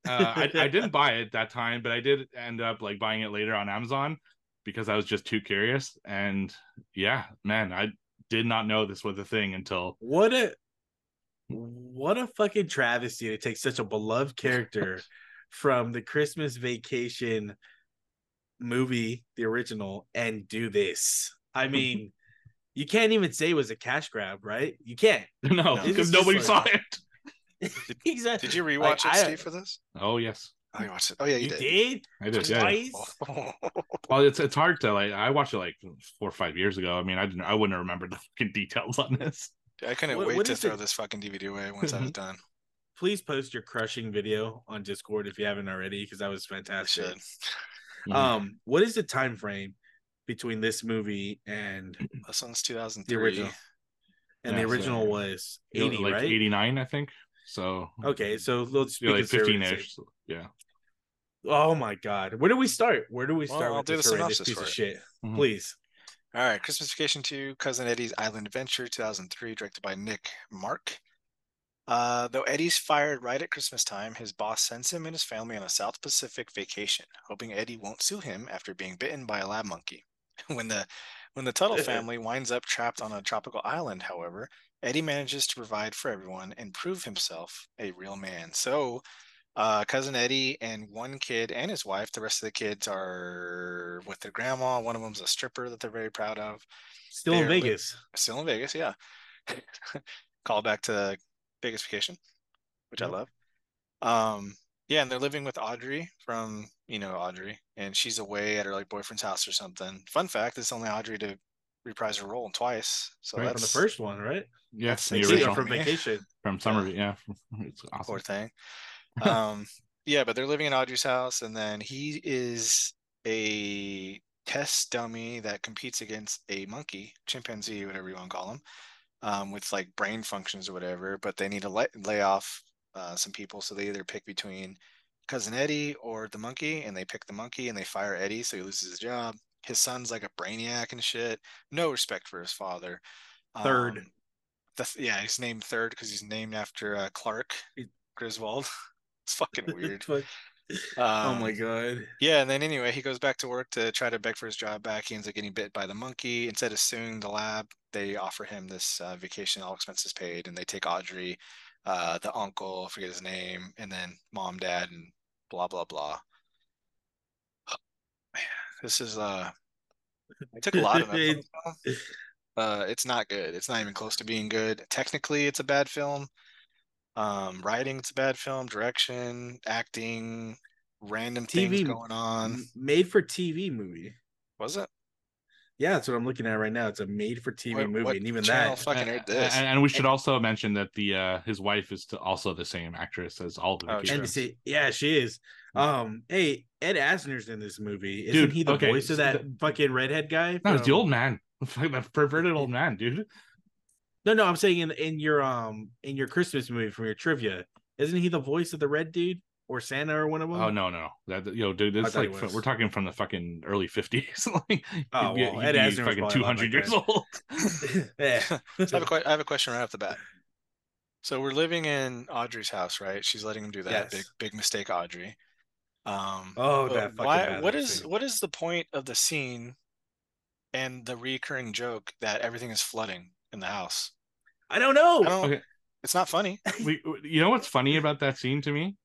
I, I (laughs) didn't buy it that time, but I did end up like buying it later on Amazon because I was just too curious. And yeah, man, I did not know this was a thing until What a what a fucking travesty to take such a beloved character from the Christmas vacation movie, the original, and do this. I (laughs) mean, you can't even say it was a cash grab, right? You can't. (laughs) no, No. Because just nobody like- saw it. (laughs) exactly. Did you rewatch Like, it, I- Steve, for this? Oh yes, Oh, you watched it. Oh, yeah, you, You did. did? I did. Yeah. yeah. Twice? Well, it's it's hard to like. I watched it like four or five years ago. I mean, I didn't. I wouldn't remember the fucking details on this. I couldn't What- wait what to throw it? this fucking DVD away once I was done. Please post your crushing video on Discord if you haven't already, because that was fantastic. should. (laughs) Mhm. Um, what is the time frame between this movie and (clears throat) This one's 2003. the original? And Yeah, the so- original was You know, 80, like right? eighty nine, I think. So Okay, so let's be yeah, like fifteen conservative. ish. Yeah. Oh my god, where do we start? Where do we Well, start I'll with do this the horrendous piece of for shit? Mhm. Please. All right, Christmas Vacation 2, Cousin Eddie's Island Adventure, 2003, directed by Nick Marck. Uh, though Eddie's fired right at Christmas time, his boss sends him and his family on a South Pacific vacation, hoping Eddie won't sue him after being bitten by a lab monkey. (laughs) when the when the Tuttle (laughs) family winds up trapped on a tropical island, however, Eddie manages to provide for everyone and prove himself a real man. So, uh, cousin Eddie and one kid and his wife. The rest of the kids are with their grandma. One of them's a stripper that they're very proud of. Still in They're li- Vegas. Still in Vegas, yeah. (laughs) Call back to Vegas vacation, which Yep. I love. Um, yeah, and they're living with Audrey from you know Audrey, and she's away at her like boyfriend's house or something. Fun fact: it's only Audrey to reprise her role twice. So Right, from from the first one, right? Yeah, That's the six Seeing original from vacation. (laughs) from Summer. Yeah, (laughs) it's awesome. poor thing. (laughs) Um, yeah, but they're living in Audrey's house, and then he is a test dummy that competes against a monkey, chimpanzee, whatever you want to call him, um, with like brain functions or whatever. But they need to lay, lay off uh, some people, so they either pick between cousin Eddie or the monkey, and they pick the monkey and they fire Eddie, so he loses his job. His son's like a brainiac and shit. No respect for his father. Third. Um, the, th- yeah, he's named third because he's named after uh, Clark Griswold. (laughs) it's fucking (laughs) weird. Fuck. oh my Um, god. Yeah, and then anyway, he goes back to work to try to beg for his job back. He ends up getting bit by the monkey. Instead of suing the lab, they offer him this uh, vacation, all expenses paid, and they take Audrey, uh, the uncle, I forget his name, and then mom, dad, and blah blah blah. (sighs) Man, this is uh, I took a lot of it. (laughs) Uh, it's not good. It's not even close to being good. Technically, it's a bad film. Um, writing, it's a bad film. Direction, acting, random things TV going on. Made for TV movie. Was it? Yeah, that's what I'm looking at right now. It's a made for TV What- movie, what and even that. fucking and, this. and- and we should also mention that the uh his wife is to- also the same actress as all the Oh, And see, yeah, she is. Um, hey, Ed Asner's in this movie. Isn't Dude, he the okay, voice of that the- fucking redhead guy? No, it's the old man. (laughs) Fuck that perverted old man, dude. No, no, I'm saying in in your um in your Christmas movie from your trivia, isn't he the voice of the red dude or Santa or one of them? Oh no, no, that yo, dude, it's thought like it we're talking from the fucking early fifties. (laughs) like, Oh, he'd be, well, he'd Ed be Asner fucking probably two a lot hundred like years old. (laughs) (laughs) yeah. So I have a que- I have a question right off the bat. So we're living in Audrey's house, right? She's letting him do that. Yes. Big big mistake, Audrey. Um, Oh, but that fucking why? bad What old is scene. what is the point of the scene and the recurring joke that everything is flooding in the house? I don't know. I don't. Okay. It's not funny. (laughs) we, you know what's funny about that scene to me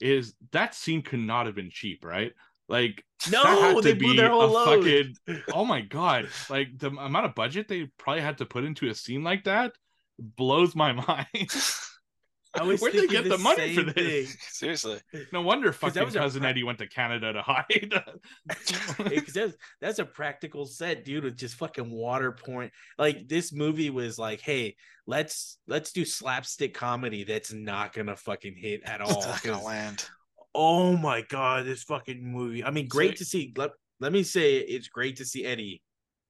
is that scene could not have been cheap, right? Like no, they to blew be their whole load. fucking (laughs) oh my god! Like the amount of budget they probably had to put into a scene like that blows my (laughs) mind. I was Where'd they get the money for this? thing. (laughs) Seriously. No wonder 'Cause that fucking was a cousin pra- Eddie went to Canada to (laughs) hide. (laughs) Because that's that's a practical set, dude, with just fucking water pouring. Like this movie was like, hey, let's let's do slapstick comedy that's not gonna fucking hit at all. It's not gonna 'cause- land. oh my god, this fucking movie. I mean, great So- to see. Let, let me say it's great to see Eddie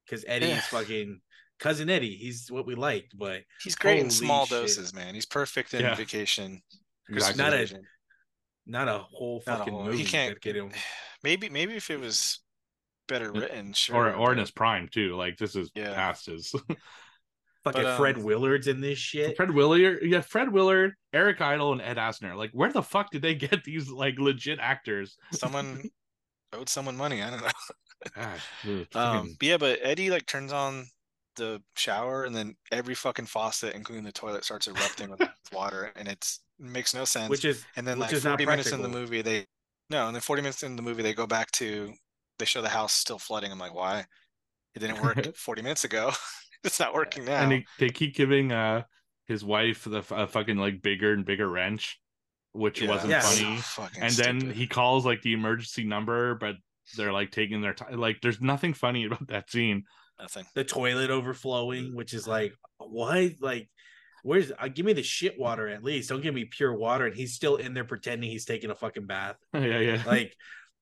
because Eddie Yeah. is fucking cousin Eddie. He's what we liked, but He's great in small shit. doses, man. He's perfect in Yeah. vacation. Exactly. Not a- not a whole Not a fucking whole- movie. He can't get him. (sighs) Maybe maybe if it was better written, sure. or or in his prime too. Like this is Yeah. past his. (laughs) Fucking But, um, Fred Willard's in this shit. Fred Willard, yeah, Fred Willard, Eric Idle, and Ed Asner. Like, where the fuck did they get (laughs) these like legit actors? someone owed someone money. I don't know. (laughs) God, Um, but yeah, but Eddie like turns on the shower and then every fucking faucet, including the toilet, starts erupting with (laughs) water, and it's it makes no sense. which is and then like is not 40 minutes in the movie, they no, and then 40 minutes in the movie, they go back to they show the house still flooding. I'm like, why? It didn't work (laughs) 40 minutes ago. (laughs) it's not working now. and they, they keep giving uh his wife the fucking like bigger and bigger wrench, which Yeah, wasn't so funny. fucking and then he calls like the emergency number, but they're like taking their time. Like, there's nothing funny about that scene. Nothing. the toilet overflowing, which is like what? Like, where's? Uh, give me the shit water at least. Don't give me pure water. And he's still in there pretending he's taking a fucking bath. (laughs) yeah, yeah. Like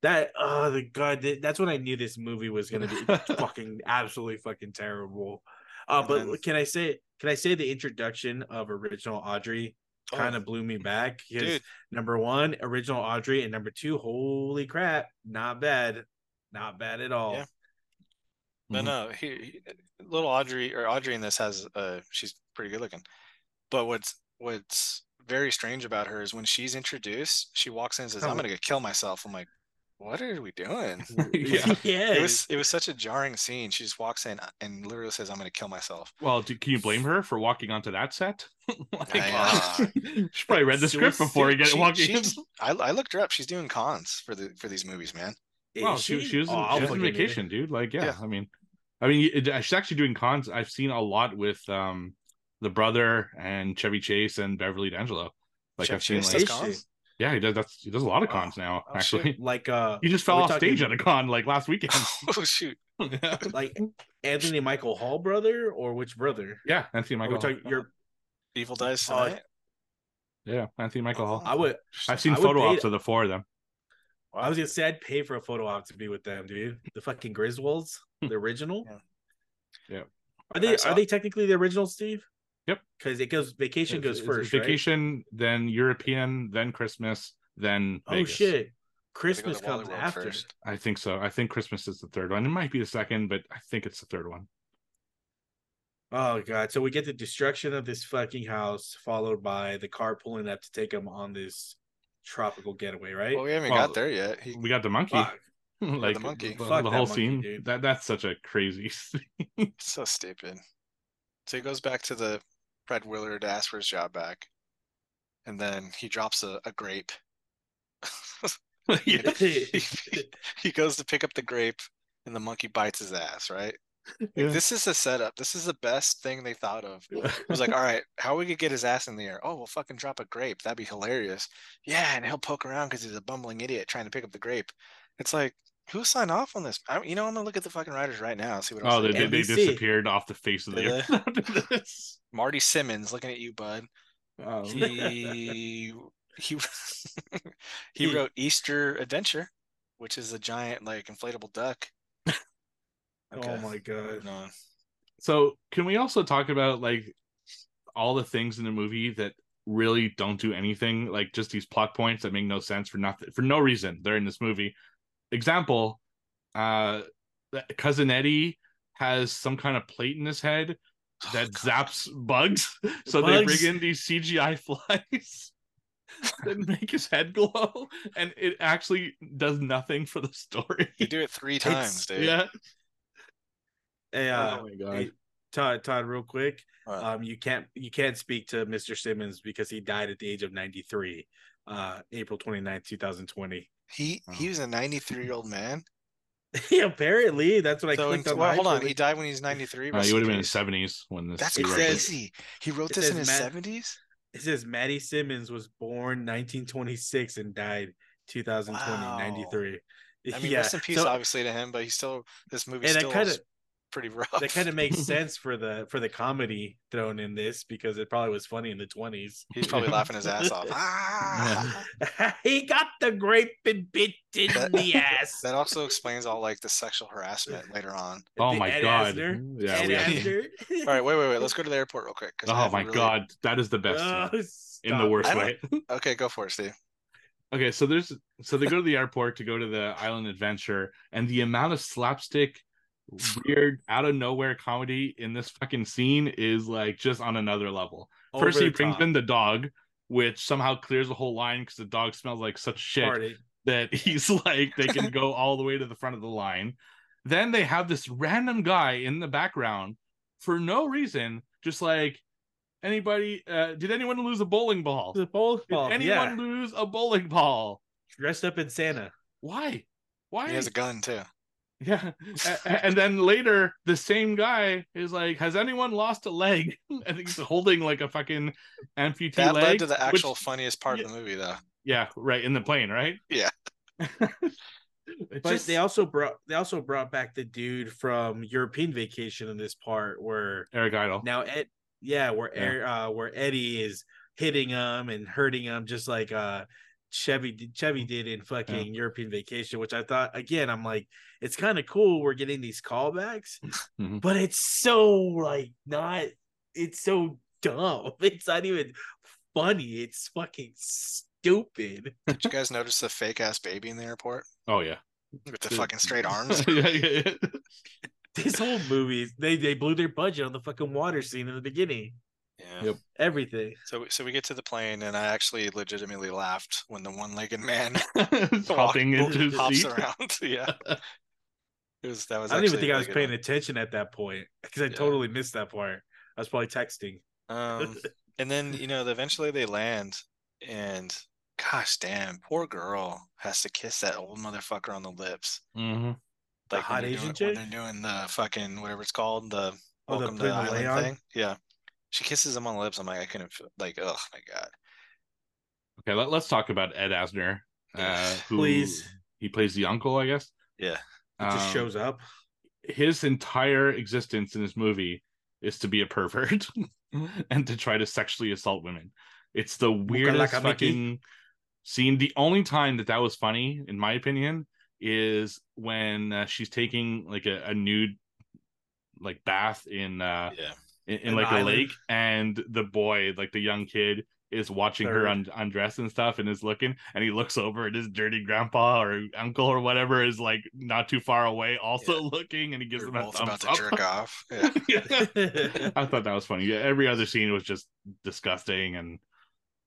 that. Oh, the god. th- That's when I knew this movie was gonna be (laughs) fucking absolutely fucking terrible. Uh, And but then- can I say? Can I say the introduction of original Audrey kind Oh, of blew me back? 'Cause dude, number one, original Audrey, and number two, holy crap, not bad, not bad at all. Yeah. No, Mhm. no. He, he- little Audrey or Audrey in this has uh she's pretty good looking. But what's what's very strange about her is when she's introduced, she walks in and says, Oh. "I'm gonna go kill myself." I'm like, "What are we doing?" (laughs) (laughs) yeah. yeah. It was it was such a jarring scene. She just walks in and literally says, "I'm gonna kill myself." Well, do, can you blame her for walking onto that set? (laughs) like, I she probably read the script Suicide- before he get She- walking in. I, I looked her up. She's doing cons for the for these movies, man. Well, Is she, she was Oh, she was on vacation, dude. Like, yeah, Yeah. I mean, I mean, she's actually doing cons. I've seen a lot with um the brother and Chevy Chase and Beverly D'Angelo. Like Chevy I've seen, Chase like, does cons? yeah, he does. That's he does a lot of Oh, cons now. oh, shit. actually, like uh he just fell we off stage at a con like last (laughs) weekend. oh shoot! (laughs) like Anthony Michael Hall brother or which brother? yeah, Anthony Michael. we talking, Hall. Evil dies tonight. Yeah, Anthony Michael Hall. I would I've seen I would photo pay- ops of the four of them. I was gonna say I'd pay for a photo op to be with them, dude. The fucking Griswolds, the original. Yeah. Yeah. Are they saw- are they technically the original, Steve? Yep. Because it goes vacation It's- goes it's first. right? vacation, then European, then Christmas, then Oh Vegas. shit. Christmas comes after. first. I think so. I think Christmas is the third one. It might be the second, but I think it's the third one. Oh god. So we get the destruction of this fucking house, followed by the car pulling up to take them on this tropical getaway, right? Well, we haven't Well, got there yet. He, We got the monkey, Fuck. (laughs) like the monkey. the, the whole monkey, scene. dude. That that's such a crazy. (laughs) scene. (laughs) so stupid. So he goes back to the Fred Willard to ask for his job back, and then he drops a, a grape. he, he goes to pick up the grape, and the monkey bites his ass. Right. Like, (laughs) Yeah. This is a setup. This is the best thing they thought of. It was like, (laughs) all right, how we could get his ass in the air? Oh, we'll fucking drop a grape. That'd be hilarious. Yeah, and he'll poke around because he's a bumbling idiot trying to pick up the grape. It's like, who signed off on this? I, you know, I'm gonna look at the fucking writers right now. and See what oh, they, they they, did. they NBC. disappeared off the face of the Did earth. (laughs) Marty Simmons looking at you, bud. Oh. He he he He- wrote Easter Adventure, which is a giant like inflatable duck. Oh my god. moving. So, can we also talk about like all the things in the movie that really don't do anything, like just these plot points that make no sense for nothing, for no reason? They're in this movie. Example, uh, that cousin Eddie has some kind of plate in his head that Oh, zaps bugs. (laughs) So they bring in these CGI (laughs) flies that make his head glow, and it actually does nothing for the story. You do it three (laughs) times, dude. Yeah. Hey, uh, oh my god. hey, Todd, Todd, real quick. What? Um, you can't you can't speak to Mr. Simmons because he died at the age of 93, uh, April 29th, 2020. He he Oh. was a 93 year old man. (laughs) yeah, apparently that's what I So in, clicked on. well, hold on, he died when he was 93. Uh, he would have been in peace. seventies when this. That's he wrote this. crazy. He wrote It this in his Matt- 70s. It says Matty Simmons was born 1926 and died 2020, Wow. 93. I mean, yeah, rest in peace, so- obviously, to him, but he still this movie and that still kind is of pretty (laughs) rough. that kind of makes (laughs) sense for the for the comedy thrown in this because it probably was funny in the 20s. He's probably (laughs) laughing his ass off. Ah! he got the grape and bit in That- the ass. That also explains all like the sexual harassment later on. Oh The my Ed god. Asner? Yeah, Ed we Asner. All right, wait, wait, wait. Let's go to the airport real quick. Oh my really- god, that is the best Oh, in the worst way. Okay, go for it, Steve. Okay, so there's so they go to the airport to go to the island adventure, and the amount of slapstick, weird, out of nowhere comedy in this fucking scene is like just on another level. First, he brings top. in the dog, which somehow clears the whole line because the dog smells like such shit Party. that (laughs) he's like they can go (laughs) all the way to the front of the line. Then they have this random guy in the background for no reason, just like anybody. Uh, did anyone lose a bowling ball? The bowl Did ball, anyone yeah. lose a bowling ball? dressed up in Santa. Why? Why? He has a gun too. Yeah. A- a- and then later, the same guy is like, "Has anyone lost a leg?" (laughs) and he's holding like a fucking amputee That leg. led to the which- actual funniest part yeah. of the movie, though. yeah, right in the plane, right? Yeah. (laughs) But just- they also brought they also brought back the dude from European Vacation in this part where Eric Idle. now Ed yeah where Yeah. Ed- uh where Eddie is hitting him and hurting him just like uh Chevy did- Chevy did in fucking European Vacation, which I thought again I'm like it's kind of cool we're getting these callbacks, Mhm. but it's so like not it's so dumb. (laughs) It's not even funny. It's fucking stupid. Did you guys notice the fake ass baby in the airport Oh yeah. with the fucking straight (laughs) arms? yeah, yeah, yeah. This whole movie, they they blew their budget on the fucking water scene in the beginning. Yeah. Yep. Everything. So so we get to the plane, and I actually legitimately laughed when the one-legged man (laughs) Hopping walk- into his hops seat. around. (laughs) yeah. It was that was. I don't even actually think I was paying good attention at that point because I Yeah. totally missed that part. I was probably texting. Um, and then you know, eventually they land, and gosh damn, poor girl has to kiss that old motherfucker on the lips. Mhm. Like when hot they're Asian doing, when they're doing the fucking whatever it's called, the Oh, welcome to the putting the island on? thing. Yeah. She kisses him on the lips. I'm like, I couldn't feel like, oh my god. Okay, let, us talk about Ed Asner. Uh, (sighs) who Please. he plays the uncle, I guess. Yeah. It just Um, shows up. his entire existence in this movie is to be a pervert (laughs) and to try to sexually assault women. It's the weirdest Bukalaka Mickey. fucking scene. The only time that that was funny, in my opinion, is when uh, she's taking like a, a nude like bath in uh Yeah. In, in An like a lake and the boy like the young kid is watching her un- undress and stuff and is looking and he looks over and his dirty grandpa or uncle or whatever is like not too far away also looking and he gives We're him a both about thumbs to up. jerk off. Yeah. (laughs) Yeah. I thought that was funny. Yeah, every other scene was just disgusting and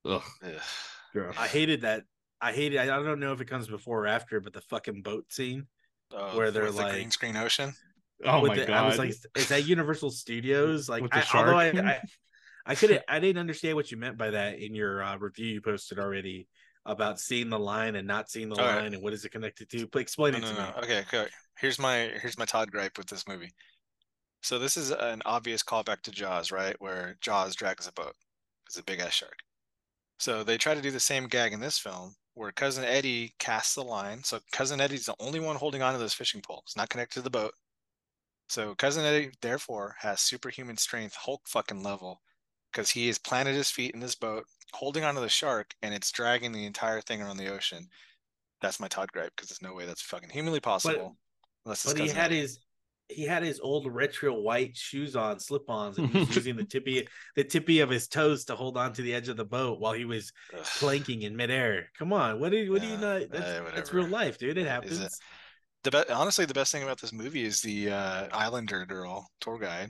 ugh. Ugh. I hated that. I hated. I I don't know if it comes before or after, but the fucking boat scene. Oh, Where they're with the green screen ocean. Oh with my the- god. I was like, is that Universal Studios? (laughs) Like, With the I, although I. I, I couldn't, I didn't understand what you meant by that in your uh, review you posted already about seeing the line and not seeing the All right. line and what is it connected to. Please explain No, it no, to no. me. Okay, okay. Here's my here's my Todd gripe with this movie. So this is an obvious callback to Jaws, right? Where Jaws drags a boat. It's a big ass shark. So they try to do the same gag in this film, where cousin Eddie casts the line. So cousin Eddie's the only one holding on to this fishing pole. It's not connected to the boat. So cousin Eddie therefore has superhuman strength, Hulk fucking level, because he has planted his feet in this boat, holding onto the shark, and it's dragging the entire thing around the ocean. That's my Todd gripe because there's no way that's fucking humanly possible. unless it's But he had Eddie. his he had his old retro white shoes on, slip-ons, and he was (laughs) using the tippy the tippy of his toes to hold on to the edge of the boat while he was Ugh. planking in midair. Come on, what do you what do you Yeah, know? eh, That's, that's real life, dude. It? happens. The be- honestly, the best thing about this movie is the uh, Islander girl tour guide.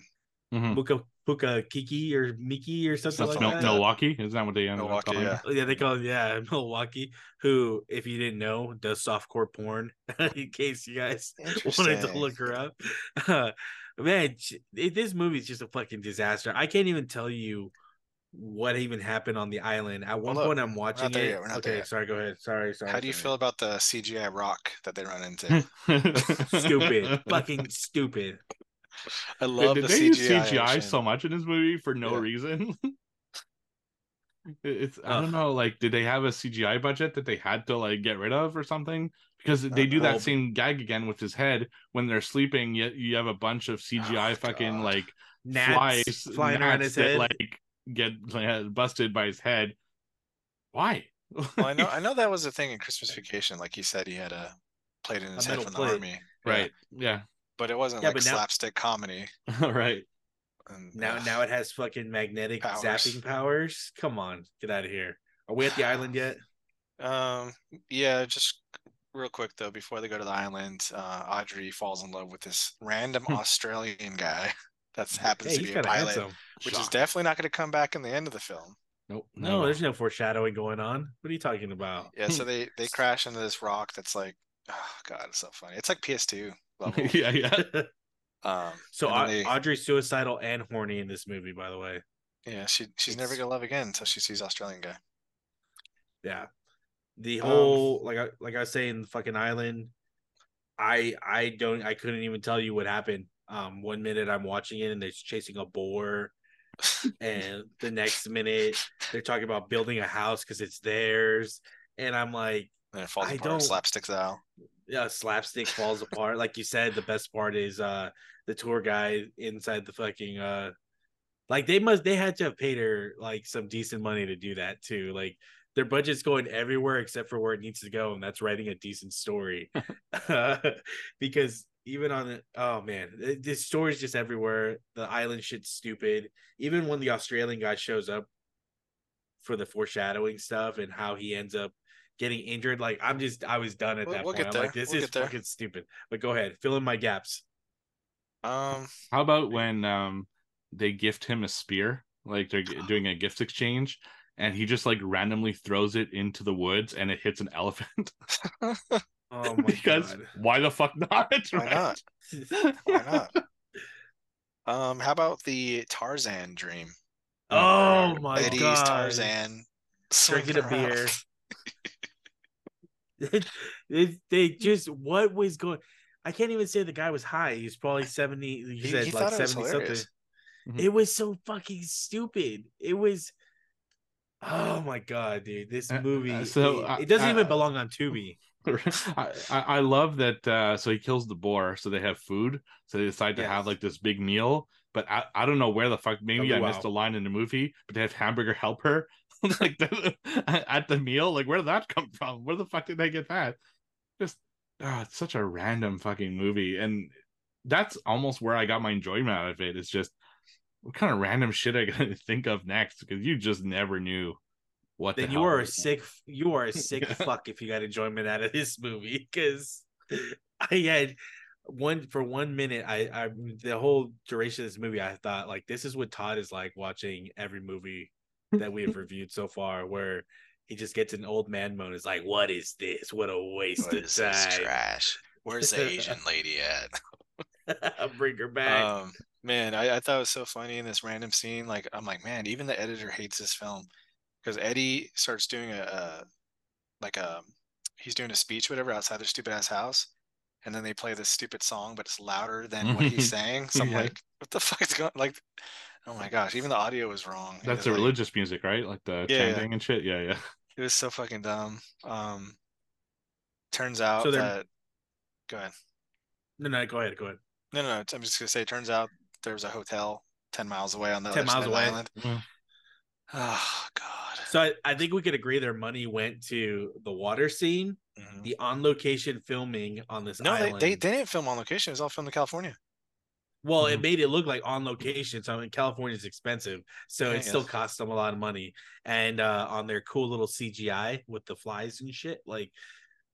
Mhm. Puka Puka Kiki or Miki or something That's like Mil- that. Milwaukee. Isn't that what they ended up Milwaukee, calling yeah. Yeah, they call it yeah (laughs) Milwaukee. Who, if you didn't know, does softcore porn. (laughs) in case you guys (laughs) wanted to look her up, uh, man, this movie is just a fucking disaster. I can't even tell you what even happened on the island. At one Hold up. point, I'm watching there it. yet. We're not there Okay, yet. sorry. Go ahead. Sorry. Sorry. How do you sorry. feel about the CGI rock that they run into? (laughs) Stupid. (laughs) fucking stupid. I love Did the they CGI. use CGI ocean. so much in this movie for no Yeah. reason? (laughs) It's I Ugh. don't know. Like, did they have a CGI budget that they had to like get rid of or something? Because they do know. that oh same gag again with his head when they're sleeping. Yet you have a bunch of CGI Oh, fucking God. like Gnats flies flying around his that, head. like get busted by his head. Why? Well, I know (laughs) I know that was a thing in Christmas Vacation. Like he said, he had a plate in his head metal from plate. the army. Right. Yeah. but it wasn't Yeah, like but now- slapstick comedy. (laughs) right. And, Now, ugh. now it has fucking magnetic Powers. zapping powers. Come on, get out of here. Are we at the island yet? (sighs) Um, yeah, just real quick though, before they go to the island, uh, Audrey falls in love with this random (laughs) Australian guy that happens Hey, to be a kind pilot, handsome. which is definitely not going to come back in the end of the film. Nope. No, never. there's no foreshadowing going on. What are you talking about? Yeah, so they (laughs) they crash into this rock that's like, oh god, it's so funny. It's like PS2 level. (laughs) yeah, yeah. (laughs) Um, So and they- Audrey's suicidal and horny in this movie, by the way. yeah, she she's never gonna love again until she sees Australian guy. Yeah. The Um, whole like I like I was saying, the fucking island. I I don't I couldn't even tell you what happened. Um, one minute I'm watching it and they're chasing a boar, (laughs) and the next minute they're talking about building a house because it's theirs, and I'm like, And it falls I apart, don't- slapsticks out. yeah, slapstick falls apart. Like you said, the best part is uh the tour guide inside the fucking uh like they must they had to have paid her like some decent money to do that too. Like their budget's going everywhere except for where it needs to go, and that's writing a decent story. (laughs) (laughs) because even on the oh man, it- this story's just everywhere. The island shit's stupid. Even when the Australian guy shows up for the foreshadowing stuff and how he ends up getting injured, like I'm just I was done at We'll- that we'll point. get I'm like, this We'll is fucking stupid. But go ahead, fill in my gaps. Um, How about when um they gift him a spear, like they're (gasps) doing a gift exchange, and he just like randomly throws it into the woods and it hits an elephant? (laughs) (laughs) Oh my (laughs) because god. why the fuck not? (laughs) why not? Why not? Um, how about the Tarzan dream? Oh Where my Eddie's god. Tarzan Drinking a beer. (laughs) they, they just what was going I can't even say the guy was high. He was probably 70, you He- said he like thought it was 70 something. hilarious. Mhm. It was so fucking stupid. It was Oh my god, dude. This Uh, uh, movie so, it, uh, it doesn't uh, even belong on Tubi. (laughs) I, I I love that. Uh, so he kills the boar, so they have food. So they decide to Yes. have like this big meal. But I, I don't know where the fuck. Maybe I luau. missed a line in the movie. But they have hamburger helper (laughs) like the, (laughs) at the meal. Like where did that come from? Where the fuck did they get that? Just oh, it's such a random fucking movie, and that's almost where I got my enjoyment out of it. It's just what kind of random shit I gotta think of next because you just never knew what. the Then you hell are a was- sick you are a (laughs) sick fuck if you got enjoyment out of this movie because I had one for one minute I I the whole duration of this movie I thought like this is what Todd is like watching every movie that we have (laughs) reviewed so far where he just gets an old man mode is like what is this what a waste What of is this time trash? Where's the (laughs) Asian lady at? bring her back Um, man, I, I thought it was so funny in this random scene. Like, I'm like, man, even the editor hates this film because Eddie starts doing a, a like a he's doing a speech, whatever, outside their stupid ass house, and then they play this stupid song, but it's louder than what he's mm-hmm. (laughs) saying. So I'm Yeah. like, what the fuck is going? Like, oh my gosh, even the audio was wrong. That's was the like- religious music, right? Like the Yeah, yeah. chanting and shit. Yeah, yeah. It was so fucking dumb. Um, turns out So that. Go ahead. no no go ahead go ahead No, no, no. I'm just gonna say. Turns out there was a hotel ten miles away on the 10 other side miles of the away. island. Yeah. Oh God. So I, I think we could agree their money went to the water scene Mhm. the on location filming on this No, they, island they they didn't film on location. It was all filmed in California. Well, Mhm. it made it look like on location. So I mean, California's expensive, so Yeah, it still yes. costs them a lot of money. And uh on their cool little CGI with the flies and shit, like,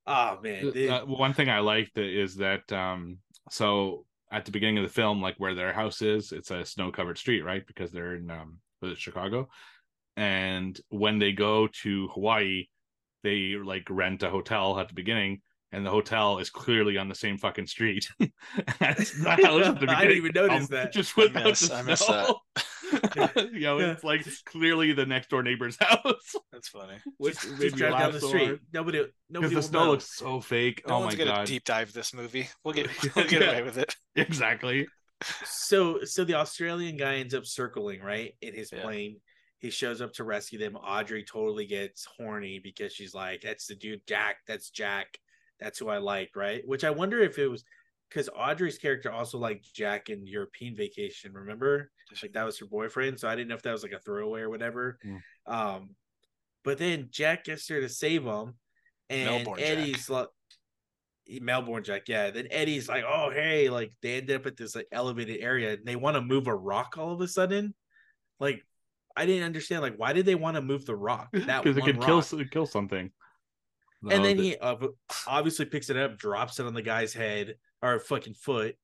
oh man, they- Uh, one thing I liked is that um so at the beginning of the film, like where their house is, it's a snow covered street, right? Because they're in um was it Chicago. And when they go to Hawaii, they like rent a hotel at the beginning, and the hotel is clearly on the same fucking street. as the house at the (laughs) I didn't even notice um, that. Just I without miss- the I miss snow. (laughs) (laughs) you know, it's like clearly the next door neighbor's house. That's funny. Which just, made just drive down the so street. hard. Nobody, Because nobody the snow know. looks so fake. No oh my one's gonna god. deep dive this movie. We'll get we'll get Yeah. away with it. Exactly. So, so the Australian guy ends up circling right in his Yeah. plane. He shows up to rescue them. Audrey totally gets horny because she's like, "That's the dude, Jack. That's Jack. That's who I like." Right? Which I wonder if it was because Audrey's character also liked Jack in European Vacation. Remember, like that was her boyfriend. So I didn't know if that was like a throwaway or whatever. Mm. Um, but then Jack gets there to save him, and Melbourne Eddie's like. Melbourne Jack, yeah. Then Eddie's like, "Oh, hey!" Like they end up at this like elevated area, and they want to move a rock all of a sudden. Like, I didn't understand. Like, why did they want to move the rock? (laughs) That because it could kill rock? s- kill something. and then the- he uh, obviously picks it up, drops it on the guy's head or fucking foot,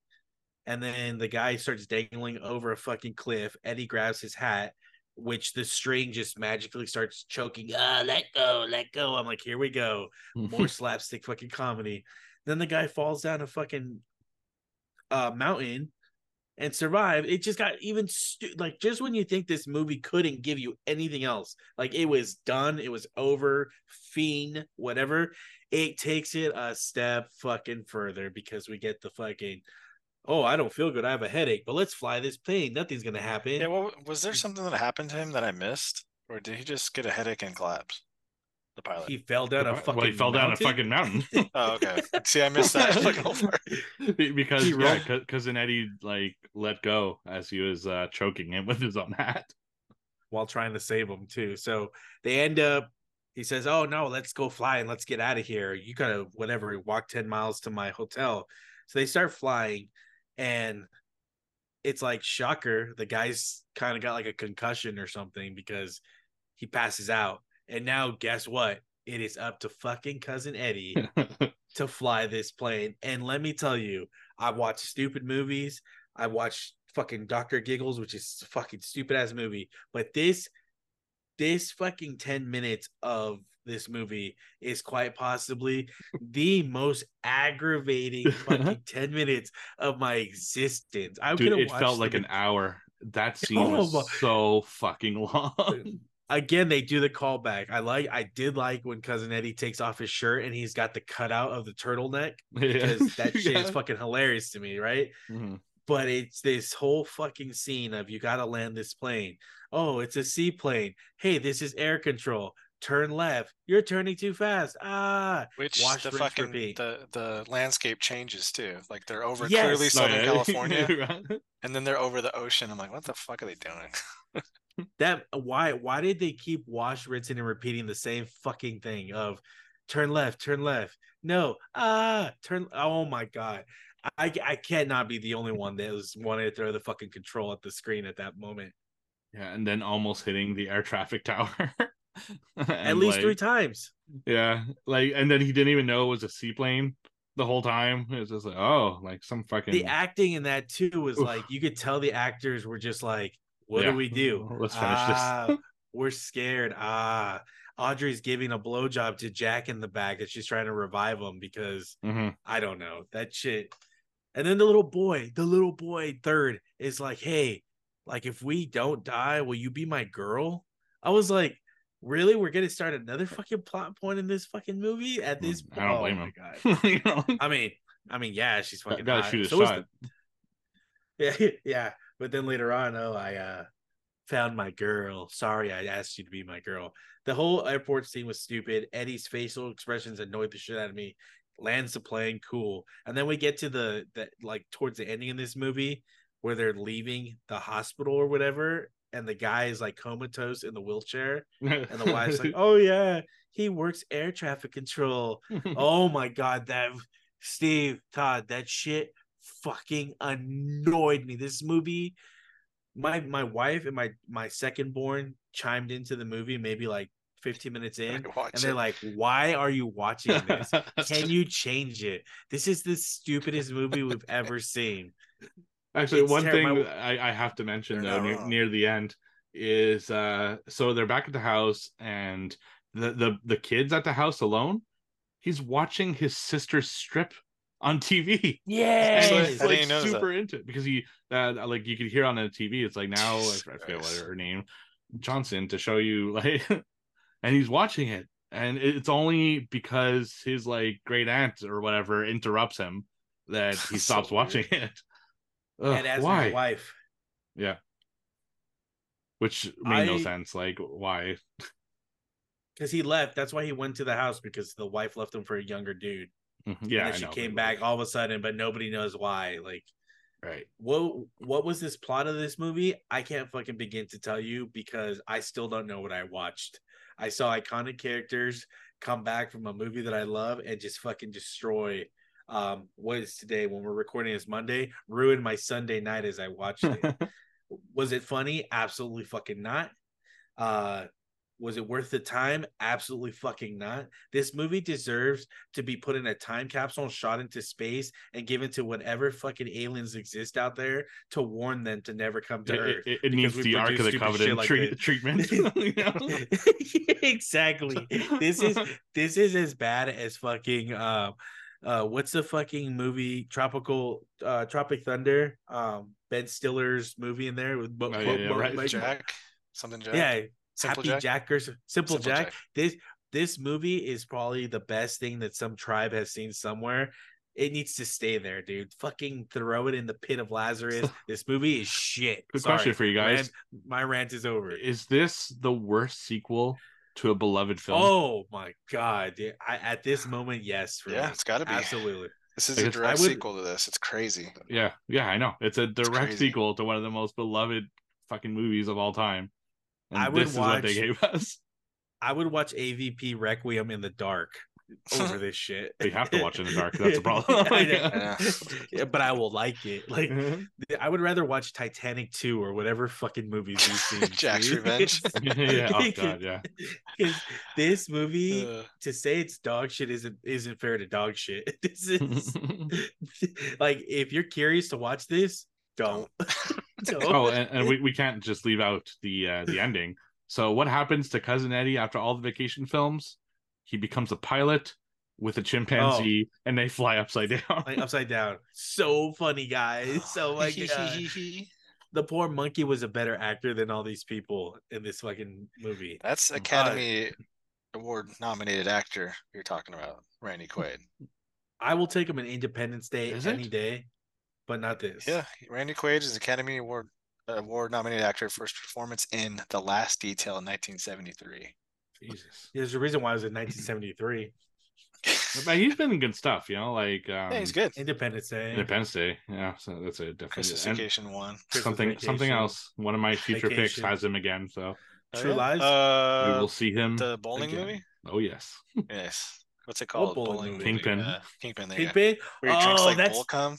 and then the guy starts dangling over a fucking cliff. Eddie grabs his hat, which the string just magically starts choking. Ah, let go, let go. I'm like, here we go, more (laughs) slapstick fucking comedy. Then the guy falls down a fucking uh, mountain and survive. It just got even stu- like just when you think this movie couldn't give you anything else, like it was done, it was over, fiend, whatever. It takes it a step fucking further because we get the fucking. Oh, I don't feel good. I have a headache, but let's fly this plane. Nothing's gonna happen. Yeah, well, was there mm. something that happened to him that I missed, or did he just get a headache and collapse? The pilot. he fell down a fucking. well, fucking. he fell down a mountain. fucking mountain. (laughs) Oh, okay. See, I missed that fucking whole part. Because He yeah, rolled- cousin Eddie like let go as he was uh, choking him (laughs) with his own hat. while trying to save him too. So they end up. He says, "Oh no, let's go fly and let's get out of here. You gotta whatever walk ten miles to my hotel." So they start flying, and it's like shocker. The guy's kind of got like a concussion or something because he passes out. And now, guess what? It is up to fucking cousin Eddie (laughs) to fly this plane. And let me tell you, I watch stupid movies. I watch fucking Doctor Giggles, which is a fucking stupid ass movie. But this, this fucking ten minutes of this movie is quite possibly the most aggravating (laughs) fucking ten minutes of my existence. I Dude, it felt like an hour. That (laughs) scene was Oh, my- so fucking long. Again they do the callback. I like I did like when cousin Eddie takes off his shirt and he's got the cutout of the turtleneck (laughs) because that shit is fucking hilarious to me, right? Mhm. but it's this whole fucking scene of you got to land this plane. Oh, it's a seaplane. Hey, this is air control. Turn left. You're turning too fast. Ah, Which Wash, the fucking repeat. the the landscape changes too. Like they're over Yes. clearly No, Southern (laughs) yeah. California, and then they're over the ocean. I'm like, what the fuck are they doing? (laughs) that why why did they keep wash, rinsing, and repeating the same fucking thing of turn left, turn left. No, ah, turn. Oh my god. I, I cannot be the only one that was wanting to throw the fucking control at the screen at that moment. yeah, and then almost hitting the air traffic tower. (laughs) At least like, three times. Yeah, like, and then he didn't even know it was a seaplane the whole time. It was just like, oh, like some fucking. the acting in that too was Oof. like you could tell the actors were just like what Yeah. do we do (laughs) Let's finish ah, this. we're scared ah audrey's giving a blowjob to jack in the back and she's trying to revive him because Mhm. i don't know that shit and then the little boy the little boy third is like hey like if we don't die will you be my girl i was like really we're gonna start another fucking plot point in this fucking movie at this Mm, I don't oh blame my him. God. (laughs) you know? I mean, I mean, yeah, she's fucking Gotta hot. shoot a So shot. the- (laughs) yeah, yeah. But then later on, oh, I uh found my girl. Sorry, I asked you to be my girl. The whole airport scene was stupid. Eddie's facial expressions annoyed the shit out of me. Lands the plane, cool. And then we get to the that like towards the ending of this movie where they're leaving the hospital or whatever, and the guy is like comatose in the wheelchair, and the wife's like, (laughs) "Oh yeah, he works air traffic control." (laughs) oh my god, that Steve Todd, that shit fucking annoyed me. This movie, my my wife and my my second born chimed into the movie maybe like 15 minutes in, (laughs) and they're it. like, "Why are you watching (laughs) this? Can you change it? This is the stupidest movie we've ever seen." Actually, It's one terrible. thing I, I have to mention They're though near, near the end is uh so they're back at the house and the the the kids at the house alone. He's watching his sister strip on TV. (laughs) Yeah, And Actually, he's like didn't that. super into it because he uh, like you could hear on the TV. It's like now I Jesus forget what her name Johnson to show you (laughs) like, and he's watching it, and it's only because his like great aunt or whatever interrupts him that he (laughs) So stops watching it. Ugh, and as why? my wife, Yeah. which made no sense. Like, why? because he left. That's why he went to the house because the wife left him for a younger dude. Mhm. and Yeah, then she know, came back all of a sudden, but nobody knows why. Like, Right. what what was this plot of this movie? I can't fucking begin to tell you because I still don't know what I watched. I saw iconic characters come back from a movie that I love and just fucking destroy. Um, what is today when we're recording is Monday? Ruined my Sunday night as I watched it. (laughs) was it funny? Absolutely fucking not. Uh was it worth the time? Absolutely fucking not. This movie deserves to be put in a time capsule and shot into space and given to whatever fucking aliens exist out there to warn them to never come to It, Earth. it, it needs the Ark of the stupid shit Covenant like treat, treatment. (laughs) (laughs) (laughs) exactly. This is this is as bad as fucking um uh what's the fucking movie Tropical uh Tropic Thunder um Ben Stiller's movie in there with Oh, yeah, yeah, right. Jack, something Jack. yeah Simple Happy Jack? Jack, or Simple, Simple Jack. Jack. This this movie is probably the best thing that some tribe has seen somewhere. It needs to stay there, dude. Fucking throw it in the pit of Lazarus. (laughs) this movie is shit. Good Sorry. question for you guys. Rant- my rant is over. Is this the worst sequel to a beloved film? Oh my god, dude. I, at this moment, yes. For Yeah, me. it's got to be. absolutely. This is Like a direct would- sequel to this. It's crazy. Yeah, yeah, I know. It's a direct crazy. sequel to one of the most beloved fucking movies of all time. And I would this is what they watch- gave us. (laughs) I would watch AVP Requiem in the dark over this shit. You have to watch it in the dark. That's a (laughs) problem. I. (laughs) Yeah. Yeah, but I will like it. Like Mhm. I would rather watch Titanic 2 or whatever fucking movies you've seen. Jack's dude. Revenge. yeah. Oh god, yeah. 'Cause this movie Uh, to say it's dog shit isn't isn't fair to dog shit. This is like if you're curious to watch this, don't. Don't. (laughs) oh, and, and we, we can't just leave out the uh, the ending. So what happens to cousin Eddie after all the vacation films? He becomes a pilot with a chimpanzee, and they fly upside down. Oh. (laughs) like upside down. So funny, guys. So (laughs) my god. The poor monkey was a better actor than all these people in this fucking movie. That's Academy Award nominated actor you're talking about, Randy Quaid. I will take him an Independence Day Is any it? day, but not this. Yeah, Randy Quaid is Academy Award award nominated actor for his performance in The Last Detail in 1973. Jesus. There's a reason why it was in 1973. But he's been in good stuff, you know, like um, yeah, he's good. Independence Day. Independence Day. Yeah, so that's a definitely Christmas and Vacation one. Something something else. One of my future picks has him again, so Oh, True yeah? Lies? we Uh, will see him. the bowling again. movie. Oh yes, (laughs) Yes. What's it called? bowling movie? Kingpin. Uh, Kingpin. There you go. Kingpin? Where he drinks Oh, like that's bull cum.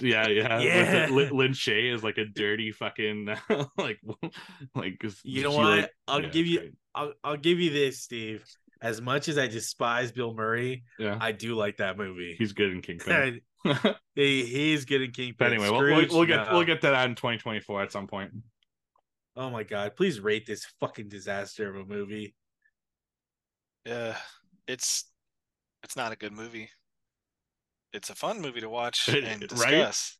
yeah, yeah. Yeah. With Lin Shay is like a dirty fucking (laughs) like (laughs) like. You know what? like- I'll yeah, give you great. I'll, I'll give you this, Steve. As much as I despise Bill Murray, Yeah, I do like that movie. he's good in Kingpin. (laughs) he, he's good in Kingpin. but anyway, we'll, we'll, we'll get no. we'll get to that in 2024 at some point. Oh my god! Please rate this fucking disaster of a movie. Yeah, it's it's not a good movie. It's a fun movie to watch (laughs) and discuss,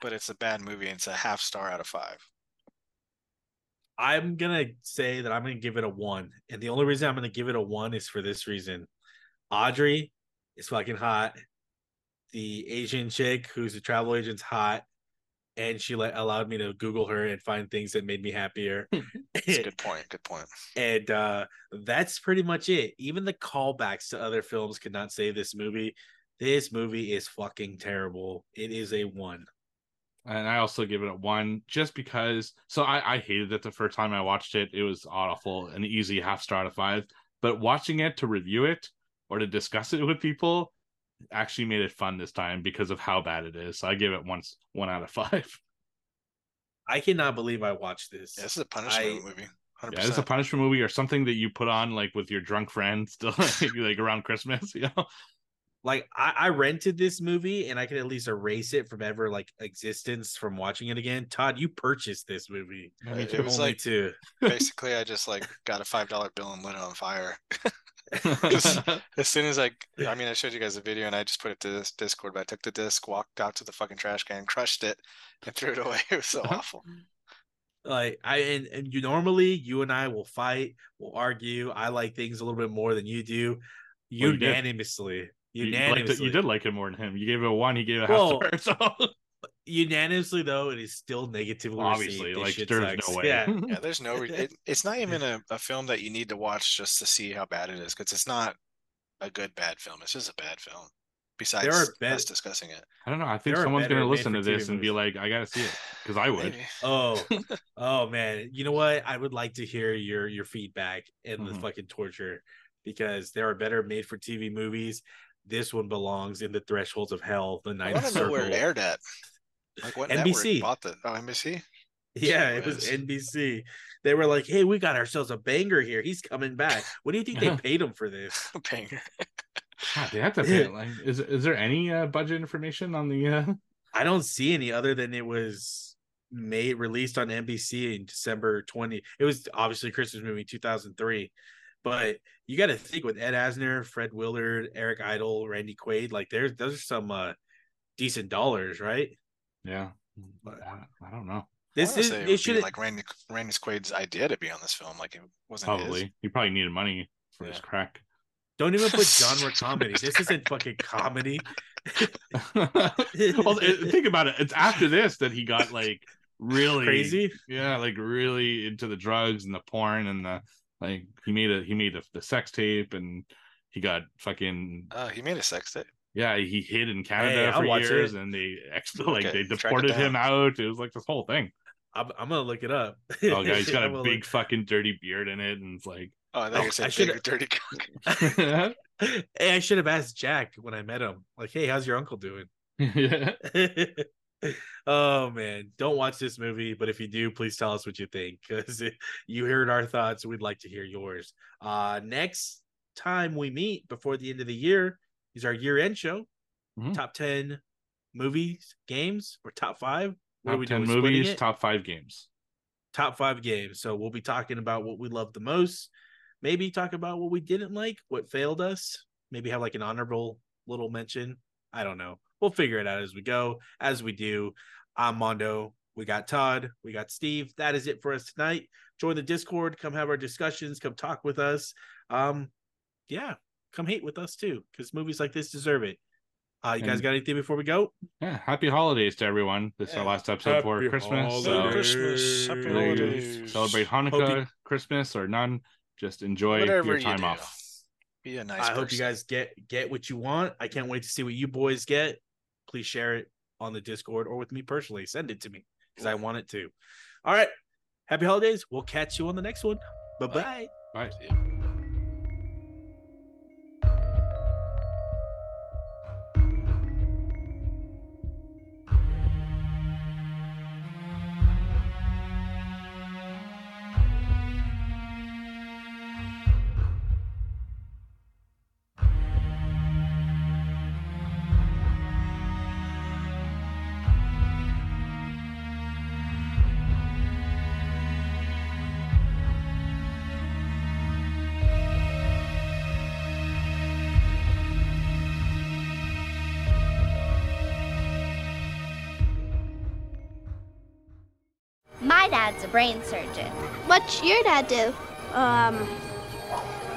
but it's a bad movie. And it's a half star out of five. I'm gonna say that I'm gonna give it a one, and the only reason I'm gonna give it a one is for this reason: Audrey is fucking hot. The Asian chick who's a travel agent's hot, and she let allowed me to Google her and find things that made me happier. It's a (laughs) good point. Good point. and uh that's pretty much it even the callbacks to other films could not save this movie this movie is fucking terrible it is a one and I also give it a one just because. So I, I hated it the first time I watched it. It was awful, an easy half star out of five. But watching it to review it or to discuss it with people actually made it fun this time because of how bad it is. So I give it once one out of five. (laughs) i cannot believe i watched this Yeah, this is a punishment I- movie. Yeah, it's a punishment movie or something that you put on like with your drunk friends, (laughs) to, like, like around Christmas. You know, like I, I rented this movie and i can at least erase it from ever like existence from watching it again todd you purchased this movie Uh, It Only was like to (laughs) basically I just like got a five dollar bill and lit it on fire. (laughs) As soon as I, I mean, I showed you guys a video and I just put it to this Discord, but I took the disc, walked out to the fucking trash can, crushed it, and threw it away. (laughs) It was so (laughs) awful. like I and, and you normally you and I will fight, we'll argue. I like things a little bit more than you do. Well, you did. Unanimously. you, liked it, Unanimously. you did like it more than him. You gave it a one. He gave it a half Well, star. So unanimously though, it is still negatively Obviously, received. This like there's sucks. no way. Yeah. (laughs) Yeah, there's no. Re- it, it's not even a, a film that you need to watch just to see how bad it is, because it's not a good bad film. It's just a bad film. Besides there are bet- us discussing it, I don't know. I think There someone's gonna listen to this and be like, I gotta see it because I would. (laughs) Oh, oh man. You know what? I would like to hear your your feedback and the Mhm. fucking torture because there are better made for TV movies. This one belongs in the thresholds of hell, the I ninth want to know circle. where it aired at. Like what NBC. bought the? Oh, NBC. Yeah, it was NBC. They were like, "Hey, we got ourselves a banger here. He's coming back." What do you think they (laughs) paid him for this? (laughs) Banger. God, they have to pay. Like, is is there any uh, budget information on the? Uh... I don't see any other than it was made released on NBC in December 20. It was obviously a Christmas movie 2003. But you got to think with Ed Asner, Fred Willard, Eric Idle, Randy Quaid, like there's those are some uh decent dollars, right? Yeah, But- I, I don't know. This is it it would be should like Randy Randy Quaid's idea to be on this film. Like it wasn't his. Probably he probably needed money for his crack. don't even put genre (laughs) comedy. This isn't fucking comedy. (laughs) well, it- think about it. It's after this that he got like really Crazy. Yeah, like really into the drugs and the porn and the like. He made a he made a, the sex tape and he got fucking Oh, he made a sex tape. Yeah. He hid in Canada Hey, I'll for years it. and they ex like Okay, they deported him out. It was like this whole thing. I'm, I'm gonna look it up. (laughs) Oh, yeah, he's (laughs) got a big look- fucking dirty beard in it, and it's like, Oh, I thought Oh, I should've- dirty cock. (laughs) hey, I should have asked Jack when I met him. Like, hey, how's your uncle doing? yeah. oh man, don't watch this movie, but if you do, please tell us what you think because you heard our thoughts. We'd like to hear yours. Uh, next time we meet before the end of the year is our year-end show. Mhm. Top ten movies, games, or top five. What are top we ten doing? Movies, top five games. top five games. So we'll be talking about what we love the most. Maybe talk about what we didn't like, what failed us. Maybe have like an honorable little mention. I don't know. We'll figure it out as we go. As we do, I'm Mando. We got Todd. We got Steve. That is it for us tonight. Join the Discord. Come have our discussions. Come talk with us. Um, yeah, come hate with us too, because movies like this deserve it. Uh, you guys got anything before we go? Yeah, happy holidays to everyone. This is our last episode for Christmas. Merry So Christmas. Happy holidays. celebrate Hanukkah, you- Christmas, or none. Just enjoy Whatever your time do. off. Be a nice. I hope you guys get get what you want. I can't wait to see what you boys get. Please share it on the Discord or with me personally. Send it to me because I want it to. All right. Happy holidays. We'll catch you on the next one. Bye bye. Bye. Brain surgeon. What's your dad do? Um,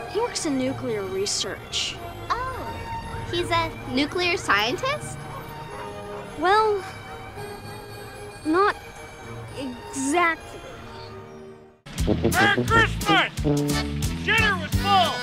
he works in nuclear research. Oh, he's a nuclear scientist? Well, not exactly. Merry Christmas! Dinner was full!